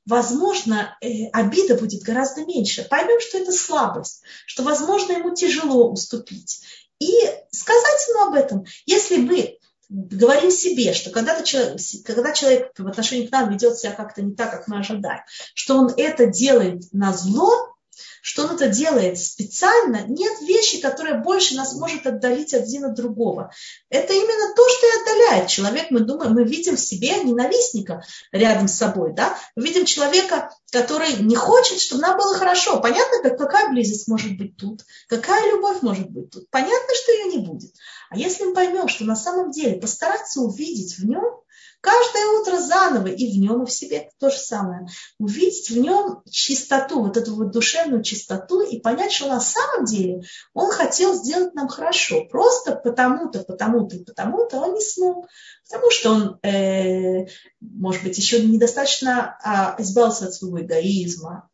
возможно, э, обида будет гораздо меньше. Поймем, что это слабость, что, возможно, ему тяжело уступить. И сказать ему об этом. Если мы говорим себе, что когда, когда человек в отношении к нам ведет себя как-то не так, как мы ожидаем, что он это делает на зло, что он это делает специально, нет вещи, которая больше нас может отдалить один от другого. Это именно то, что и отдаляет. Человек, мы думаем, мы видим в себе ненавистника рядом с собой, да? Мы видим человека, который не хочет, чтобы нам было хорошо. Понятно, как, какая близость может быть тут, какая любовь может быть тут. Понятно, что ее не будет. А если мы поймем, что на самом деле постараться увидеть в нем Каждое утро заново и в нем, и в себе то же самое. Увидеть в нем чистоту, вот эту вот душевную чистоту и понять, что на самом деле он хотел сделать нам хорошо. Просто потому-то, потому-то и потому-то он не смог. Потому что он, э, может быть, еще недостаточно а, избавился от своего эгоизма,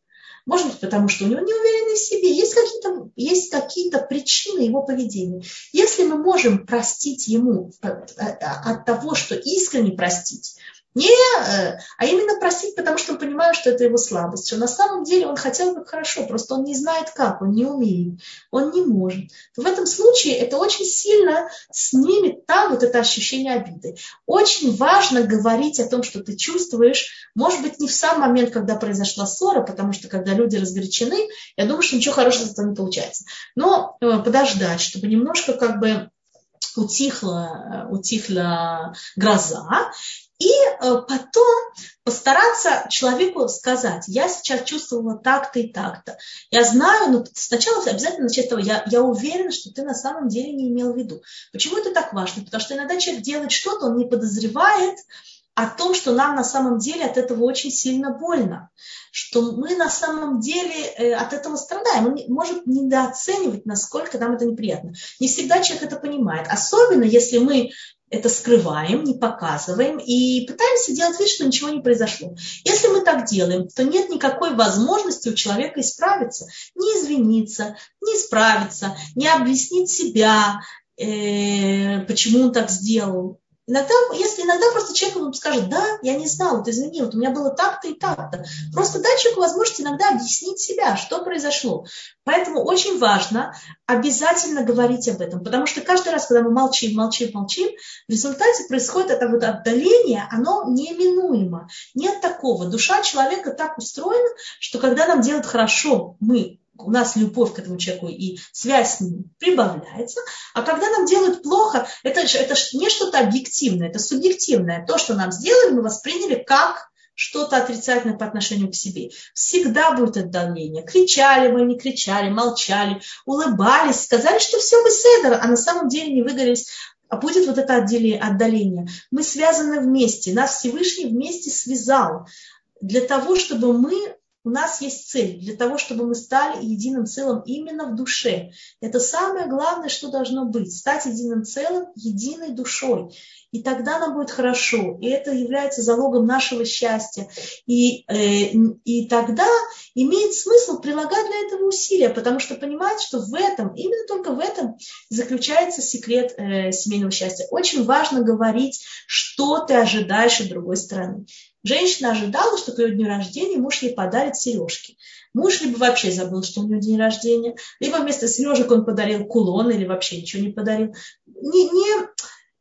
может быть, потому что у него неуверенность в себе, есть какие-то, есть какие-то причины его поведения. Если мы можем простить ему э, от того, что искренне простить, не, э, а именно простить, потому что он понимает, что это его слабость. Что на самом деле он хотел бы хорошо, просто он не знает как, он не умеет, он не может. в этом случае это очень сильно снимет там вот это ощущение обиды. Очень важно говорить о том, что ты чувствуешь, может быть, не в сам момент, когда произошла ссора, потому что когда люди разгорячены, я думаю, что ничего хорошего этого не получается. Но э, подождать, чтобы немножко как бы утихла, э, утихла гроза, и э, потом постараться человеку сказать, я сейчас чувствовала так-то и так-то. Я знаю, но сначала обязательно начать с того, я, я уверена, что ты на самом деле не имел в виду. Почему это так важно? Потому что иногда человек делает что-то, он не подозревает о том, что нам на самом деле от этого очень сильно больно, что мы на самом деле э, от этого страдаем. Он может недооценивать, насколько нам это неприятно. Не всегда человек это понимает. Особенно если мы это скрываем, не показываем и пытаемся делать вид, что ничего не произошло. Если мы так делаем, то нет никакой возможности у человека исправиться, не извиниться, не исправиться, не объяснить себя, э, почему он так сделал. Иногда, если иногда просто человек скажет, да, я не знал, вот извини, вот у меня было так-то и так-то. Просто дать человеку возможность иногда объяснить себя, что произошло. Поэтому очень важно обязательно говорить об этом, потому что каждый раз, когда мы молчим, молчим, молчим, в результате происходит это вот отдаление, оно неминуемо. Нет такого. Душа человека так устроена, что когда нам делают хорошо, мы у нас любовь к этому человеку и связь с ним прибавляется, а когда нам делают плохо, это, это не что-то объективное, это субъективное. То, что нам сделали, мы восприняли как что-то отрицательное по отношению к себе. Всегда будет отдаление. Кричали мы, не кричали, молчали, улыбались, сказали, что все бы седер, а на самом деле не выгорелись. А будет вот это отдаление. Мы связаны вместе, нас Всевышний вместе связал для того, чтобы мы у нас есть цель для того, чтобы мы стали единым целым именно в душе. Это самое главное, что должно быть. Стать единым целым, единой душой. И тогда нам будет хорошо. И это является залогом нашего счастья. И, э, и тогда имеет смысл прилагать для этого усилия, потому что понимать, что в этом, именно только в этом заключается секрет э, семейного счастья. Очень важно говорить, что ты ожидаешь от другой стороны. Женщина ожидала, что к ее дню рождения муж ей подарит сережки. Муж либо вообще забыл, что у него день рождения, либо вместо сережек он подарил кулон или вообще ничего не подарил. Не, не,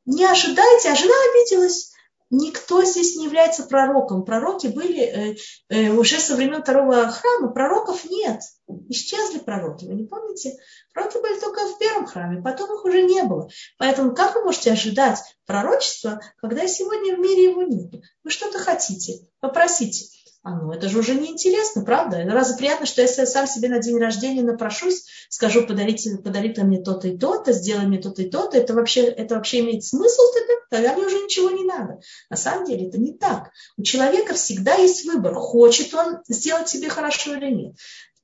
не ожидайте, а жена обиделась. Никто здесь не является пророком. Пророки были э, э, уже со времен второго храма. Пророков нет. Исчезли пророки. Вы не помните? Пророки были только в первом храме, потом их уже не было. Поэтому как вы можете ожидать пророчества, когда сегодня в мире его нет? Вы что-то хотите, попросите. А ну, это же уже неинтересно, правда? Разве приятно, что если я сам себе на день рождения напрошусь, скажу, подарите, подарите мне то-то и то-то, сделай мне то-то и то-то, это вообще, это вообще имеет смысл? Тогда мне уже ничего не надо. На самом деле это не так. У человека всегда есть выбор, хочет он сделать себе хорошо или нет.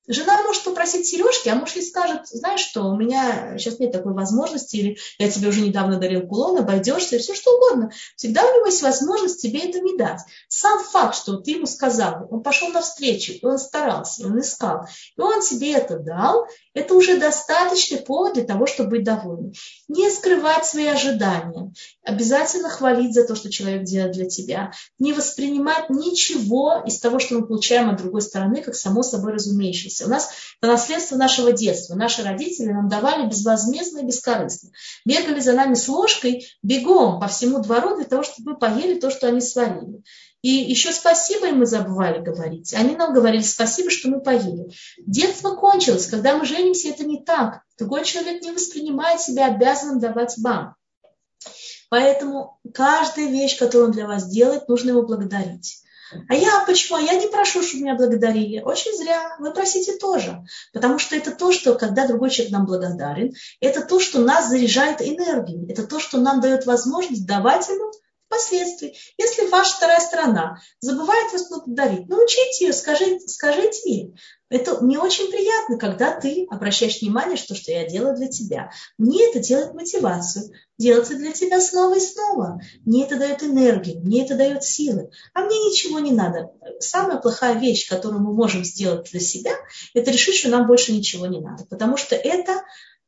Жена может попросить сережки, а муж ей скажет, знаешь что, у меня сейчас нет такой возможности, или я тебе уже недавно дарил кулон, обойдешься, все что угодно. Всегда у него есть возможность тебе это не дать. Сам факт, что ты ему сказал, он пошел навстречу, и он старался, и он искал, и он тебе это дал, это уже достаточный повод для того, чтобы быть довольным. Не скрывать свои ожидания. Обязательно хвалить за то, что человек делает для тебя. Не воспринимать ничего из того, что мы получаем от другой стороны, как само собой разумеющееся. У нас это наследство нашего детства. Наши родители нам давали безвозмездно и бескорыстно. Бегали за нами с ложкой бегом по всему двору для того, чтобы мы поели то, что они сварили. И еще спасибо им мы забывали говорить. Они нам говорили спасибо, что мы поели. Детство кончилось. Когда мы женимся, это не так. Другой человек не воспринимает себя обязанным давать вам. Поэтому каждая вещь, которую он для вас делает, нужно его благодарить. А я почему? Я не прошу, чтобы меня благодарили. Очень зря. Вы просите тоже. Потому что это то, что когда другой человек нам благодарен, это то, что нас заряжает энергией. Это то, что нам дает возможность давать ему последствий. Если ваша вторая сторона забывает вас благодарить, научите ее, скажите, скажите ей. Это мне очень приятно, когда ты обращаешь внимание, что, что я делаю для тебя. Мне это делает мотивацию, делается для тебя снова и снова. Мне это дает энергию, мне это дает силы. А мне ничего не надо. Самая плохая вещь, которую мы можем сделать для себя, это решить, что нам больше ничего не надо. Потому что это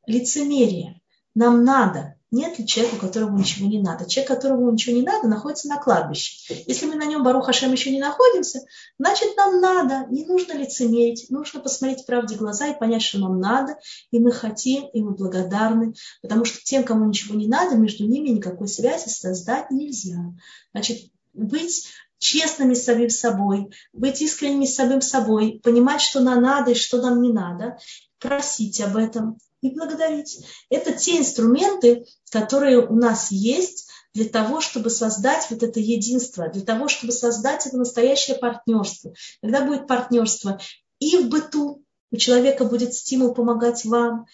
лицемерие. Нам надо. Нет ли человека, которому ничего не надо? Человек, которому ничего не надо, находится на кладбище. Если мы на нем, Барух Хашем, еще не находимся, значит, нам надо. Не нужно лицемерить. Нужно посмотреть правде в глаза и понять, что нам надо, и мы хотим, и мы благодарны. Потому что тем, кому ничего не надо, между ними никакой связи создать нельзя. Значит, быть честными с самим собой, быть искренними с самим собой, понимать, что нам надо и что нам не надо, просить об этом, и благодарить. Это те инструменты, которые у нас есть для того, чтобы создать вот это единство, для того, чтобы создать это настоящее партнерство. Когда будет партнерство и в быту, у человека будет стимул помогать вам,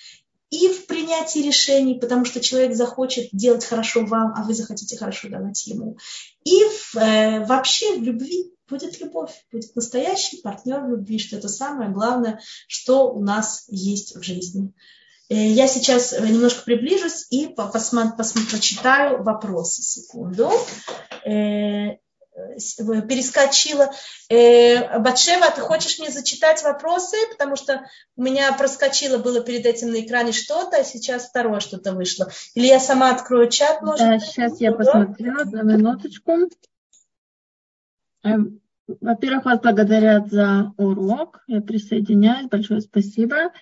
и в принятии решений, потому что человек захочет делать хорошо вам, а вы захотите хорошо давать ему. И в, э, вообще в любви будет любовь, будет настоящий партнер любви, что это самое главное, что у нас есть в жизни. Э, я сейчас э, немножко приближусь и посмотрю, посмотрю, прочитаю вопросы. Секунду. Э, перескочила. Батшева, ты хочешь мне зачитать вопросы? Потому что у меня проскочило было перед этим на экране что-то, а сейчас второе что-то вышло. Или я сама открою чат, может Да, сейчас я посмотрю, одну минуточку. Во-первых, вас благодарят за урок. Я присоединяюсь. Большое спасибо.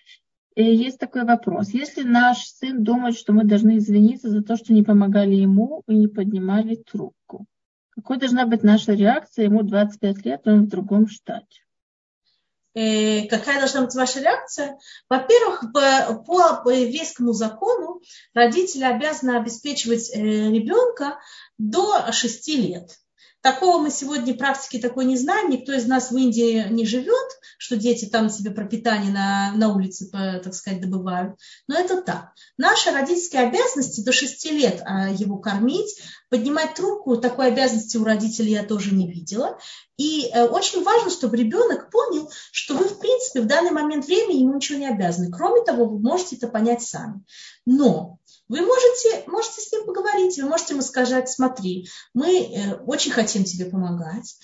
И есть такой вопрос. Если наш сын думает, что мы должны извиниться за то, что не помогали ему и не поднимали трубку, какой должна быть наша реакция? Ему 25 лет, он в другом штате. Э, какая должна быть ваша реакция? Во-первых, по, по еврейскому закону родители обязаны обеспечивать э, ребенка до 6 лет. Такого мы сегодня практики такой не знаем. Никто из нас в Индии не живет, что дети там себе пропитание на, на улице, так сказать, добывают. Но это так. Наши родительские обязанности до 6 лет а, его кормить, поднимать трубку, такой обязанности у родителей я тоже не видела. И э, очень важно, чтобы ребенок понял, что вы, в принципе, в данный момент времени ему ничего не обязаны. Кроме того, вы можете это понять сами. Но вы можете, можете с ним поговорить, вы можете ему сказать, смотри, мы э, очень хотим тебе помогать,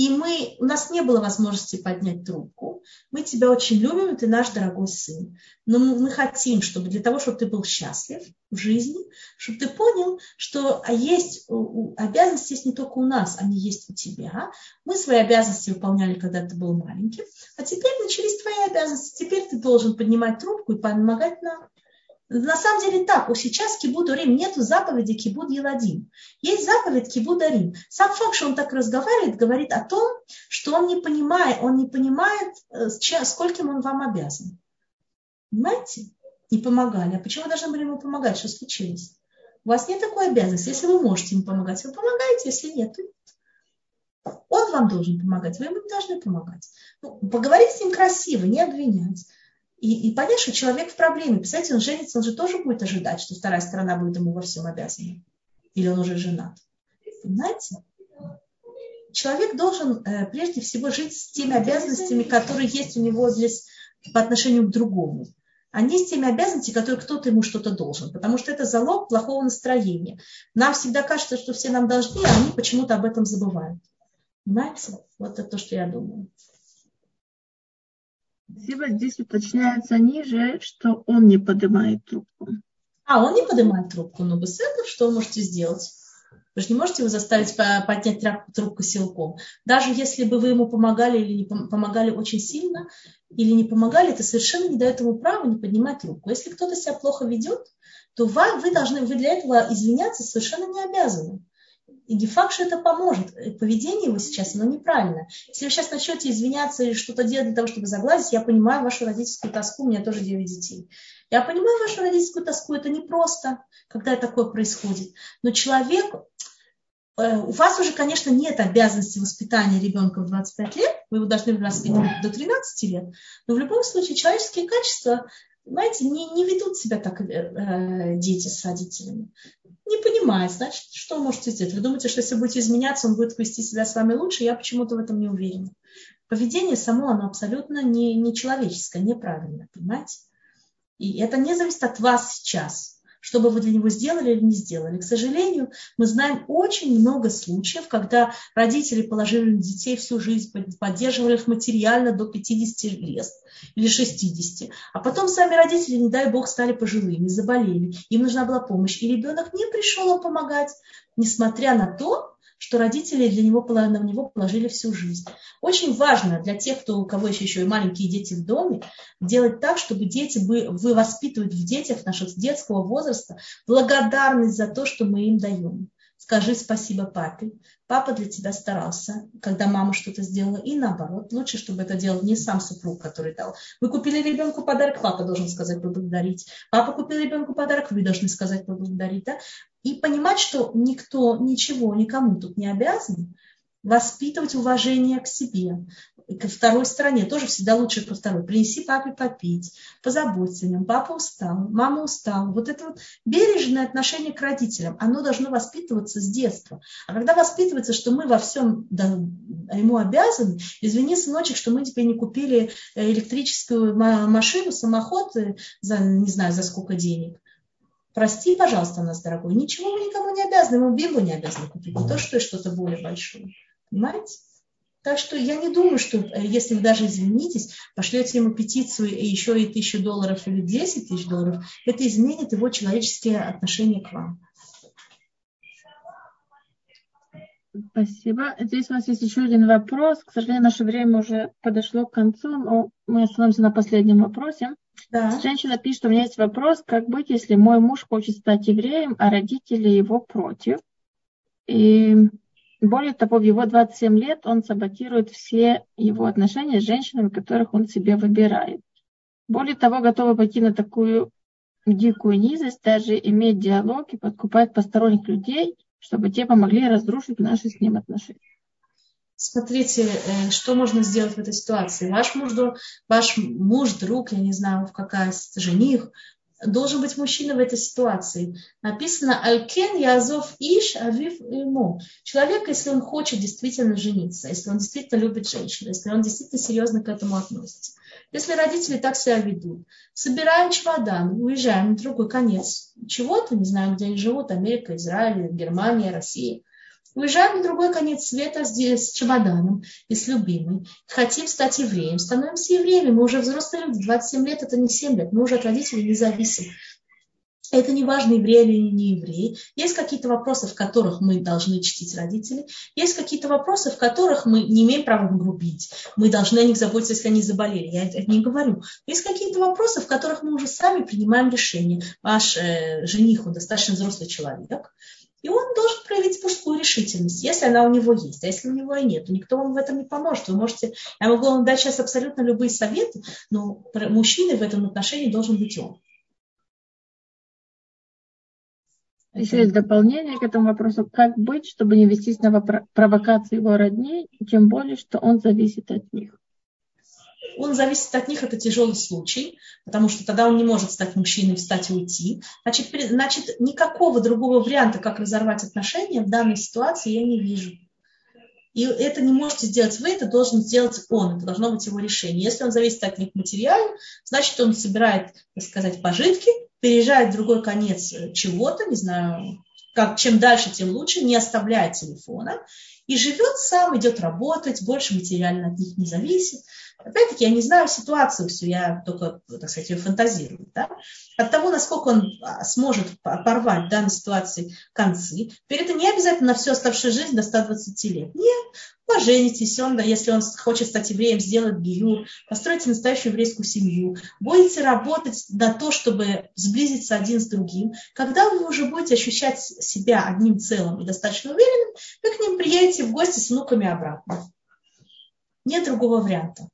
и мы, у нас не было возможности поднять трубку. Мы тебя очень любим, ты наш дорогой сын. Но мы хотим, чтобы для того, чтобы ты был счастлив в жизни, чтобы ты понял, что а есть обязанности есть не только у нас, они есть у тебя. Мы свои обязанности выполняли, когда ты был маленьким, а теперь начались твои обязанности. Теперь ты должен поднимать трубку и помогать нам. На самом деле так, у сейчас кибуд урим нет заповеди кибуд еладим. Есть заповедь кибуд арим. Сам факт, что он так разговаривает, говорит о том, что он не понимает, он не понимает, э, скольким он вам обязан. Понимаете? Не помогали. А почему должны были ему помогать? Что случилось? У вас нет такой обязанности. Если вы можете ему помогать, вы помогаете. Если нет, то нет. Он вам должен помогать, вы ему должны помогать. Ну, поговорить с ним красиво, не обвинять. И, и понять, что человек в проблеме. Представляете, он женится, он же тоже будет ожидать, что вторая сторона будет ему во всем обязана. Или он уже женат. Понимаете? Человек должен э, прежде всего жить с теми обязанностями, которые есть у него здесь по отношению к другому а не с теми обязанностями, которые кто-то ему что-то должен. Потому что это залог плохого настроения. Нам всегда кажется, что все нам должны, а они почему-то об этом забывают. Понимаете? Вот это то, что я думаю. Спасибо. Здесь уточняется ниже, что он не поднимает трубку. А, он не поднимает трубку. Ну, без этого что вы можете сделать? Вы же не можете его заставить поднять трубку силком. Даже если бы вы ему помогали или не помогали очень сильно, или не помогали, это совершенно не дает ему права не поднимать трубку. Если кто-то себя плохо ведет, то вы, вы должны, вы для этого извиняться совершенно не обязаны. И не что это поможет. Поведение его сейчас, оно неправильно. Если вы сейчас начнете извиняться или что-то делать для того, чтобы загладить, я понимаю вашу родительскую тоску, у меня тоже 9 детей. Я понимаю вашу родительскую тоску, это непросто, когда такое происходит. Но человек, э, у вас уже, конечно, нет обязанности воспитания ребенка в 25 лет, вы его должны воспитывать до 13 лет, но в любом случае человеческие качества, знаете, не, не ведут себя так э, дети с родителями не понимает, значит, что вы можете сделать? Вы думаете, что если будете изменяться, он будет вести себя с вами лучше? Я почему-то в этом не уверена. Поведение само, оно абсолютно не, не человеческое, неправильное, понимаете? И это не зависит от вас сейчас что бы вы для него сделали или не сделали. К сожалению, мы знаем очень много случаев, когда родители положили на детей всю жизнь, поддерживали их материально до 50 лет или 60, а потом сами родители, не дай бог, стали пожилыми, заболели, им нужна была помощь, и ребенок не пришел им помогать, несмотря на то, что родители для него, на него положили всю жизнь. Очень важно для тех, кто, у кого еще, еще и маленькие дети в доме, делать так, чтобы дети вы, вы воспитывать в детях наших детского возраста благодарность за то, что мы им даем. Скажи спасибо папе. Папа для тебя старался, когда мама что-то сделала. И наоборот, лучше, чтобы это делал не сам супруг, который дал. Вы купили ребенку подарок, папа должен сказать поблагодарить. Папа купил ребенку подарок, вы должны сказать поблагодарить. Да? И понимать, что никто ничего никому тут не обязан, воспитывать уважение к себе, ко второй стороне. Тоже всегда лучше ко второй. Принеси папе попить, позаботься о нем. Папа устал, мама устала. Вот это вот бережное отношение к родителям, оно должно воспитываться с детства. А когда воспитывается, что мы во всем ему обязаны, извини, сыночек, что мы тебе не купили э, электрическую машину, самоход э, за, не знаю, за сколько денег. Прости, пожалуйста, нас, дорогой. Ничего мы никому не обязаны, мы бимбу не обязаны купить. Не то, что что-то более большое. Понимаете? Так что я не думаю, что э, если вы даже извинитесь, пошлете ему петицию и еще и тысячу долларов или десять тысяч долларов, это изменит его человеческие отношения к вам. Спасибо. Здесь у нас есть еще один вопрос. К сожалению, наше время уже подошло к концу, но мы остановимся на последнем вопросе. Да. Женщина пишет, у меня есть вопрос, как быть, если мой муж хочет стать евреем, а родители его против. И более того, в его 27 лет он саботирует все его отношения с женщинами, которых он себе выбирает. Более того, готовы пойти на такую дикую низость, даже иметь диалог и подкупать посторонних людей, чтобы те помогли разрушить наши с ним отношения. Смотрите, э, что можно сделать в этой ситуации. Ваш муж, ваш муж, друг, я не знаю, в какая жених, должен быть мужчина в этой ситуации. Написано «Алькен язов иш авив ему». Человек, если он хочет действительно жениться, если он действительно любит женщину, если он действительно серьезно к этому относится. Если родители так себя ведут, собираем чемодан, уезжаем на другой конец чего-то, не знаю, где они живут, Америка, Израиль, Германия, Россия – Уезжаем на другой конец света с чемоданом и с любимой. Хотим стать евреем. Становимся евреями. Мы уже взрослые люди. 27 лет – это не 7 лет. Мы уже от родителей не зависим. Это не важно, еврей или не еврей. Есть какие-то вопросы, в которых мы должны чтить родителей. Есть какие-то вопросы, в которых мы не имеем права грубить. Мы должны о них заботиться, если они заболели. Я это не говорю. Есть какие-то вопросы, в которых мы уже сами принимаем решение. Ваш э, жених, он достаточно взрослый человек. И он должен проявить мужскую решительность, если она у него есть. А если у него и нет, то никто вам в этом не поможет. Вы можете, я могу вам дать сейчас абсолютно любые советы, но мужчина в этом отношении должен быть он. Еще есть дополнение к этому вопросу. Как быть, чтобы не вестись на провокации его родней, тем более, что он зависит от них? Он зависит от них, это тяжелый случай, потому что тогда он не может стать мужчиной, встать и уйти. Значит, значит, никакого другого варианта, как разорвать отношения в данной ситуации я не вижу. И это не можете сделать вы, это должен сделать он, это должно быть его решение. Если он зависит от них материально, значит, он собирает, так сказать, пожитки, переезжает в другой конец чего-то, не знаю, как, чем дальше, тем лучше, не оставляет телефона, и живет сам, идет работать, больше материально от них не зависит. Опять-таки, я не знаю ситуацию всю, я только, так сказать, ее фантазирую. Да? От того, насколько он а, сможет порвать в данной ситуации концы, теперь это не обязательно на всю оставшуюся жизнь до 120 лет. Нет, поженитесь, он, если он хочет стать евреем, сделать гиюр, постройте настоящую еврейскую семью, будете работать на то, чтобы сблизиться один с другим. Когда вы уже будете ощущать себя одним целым и достаточно уверенным, вы к ним приедете в гости с внуками обратно. Нет другого варианта.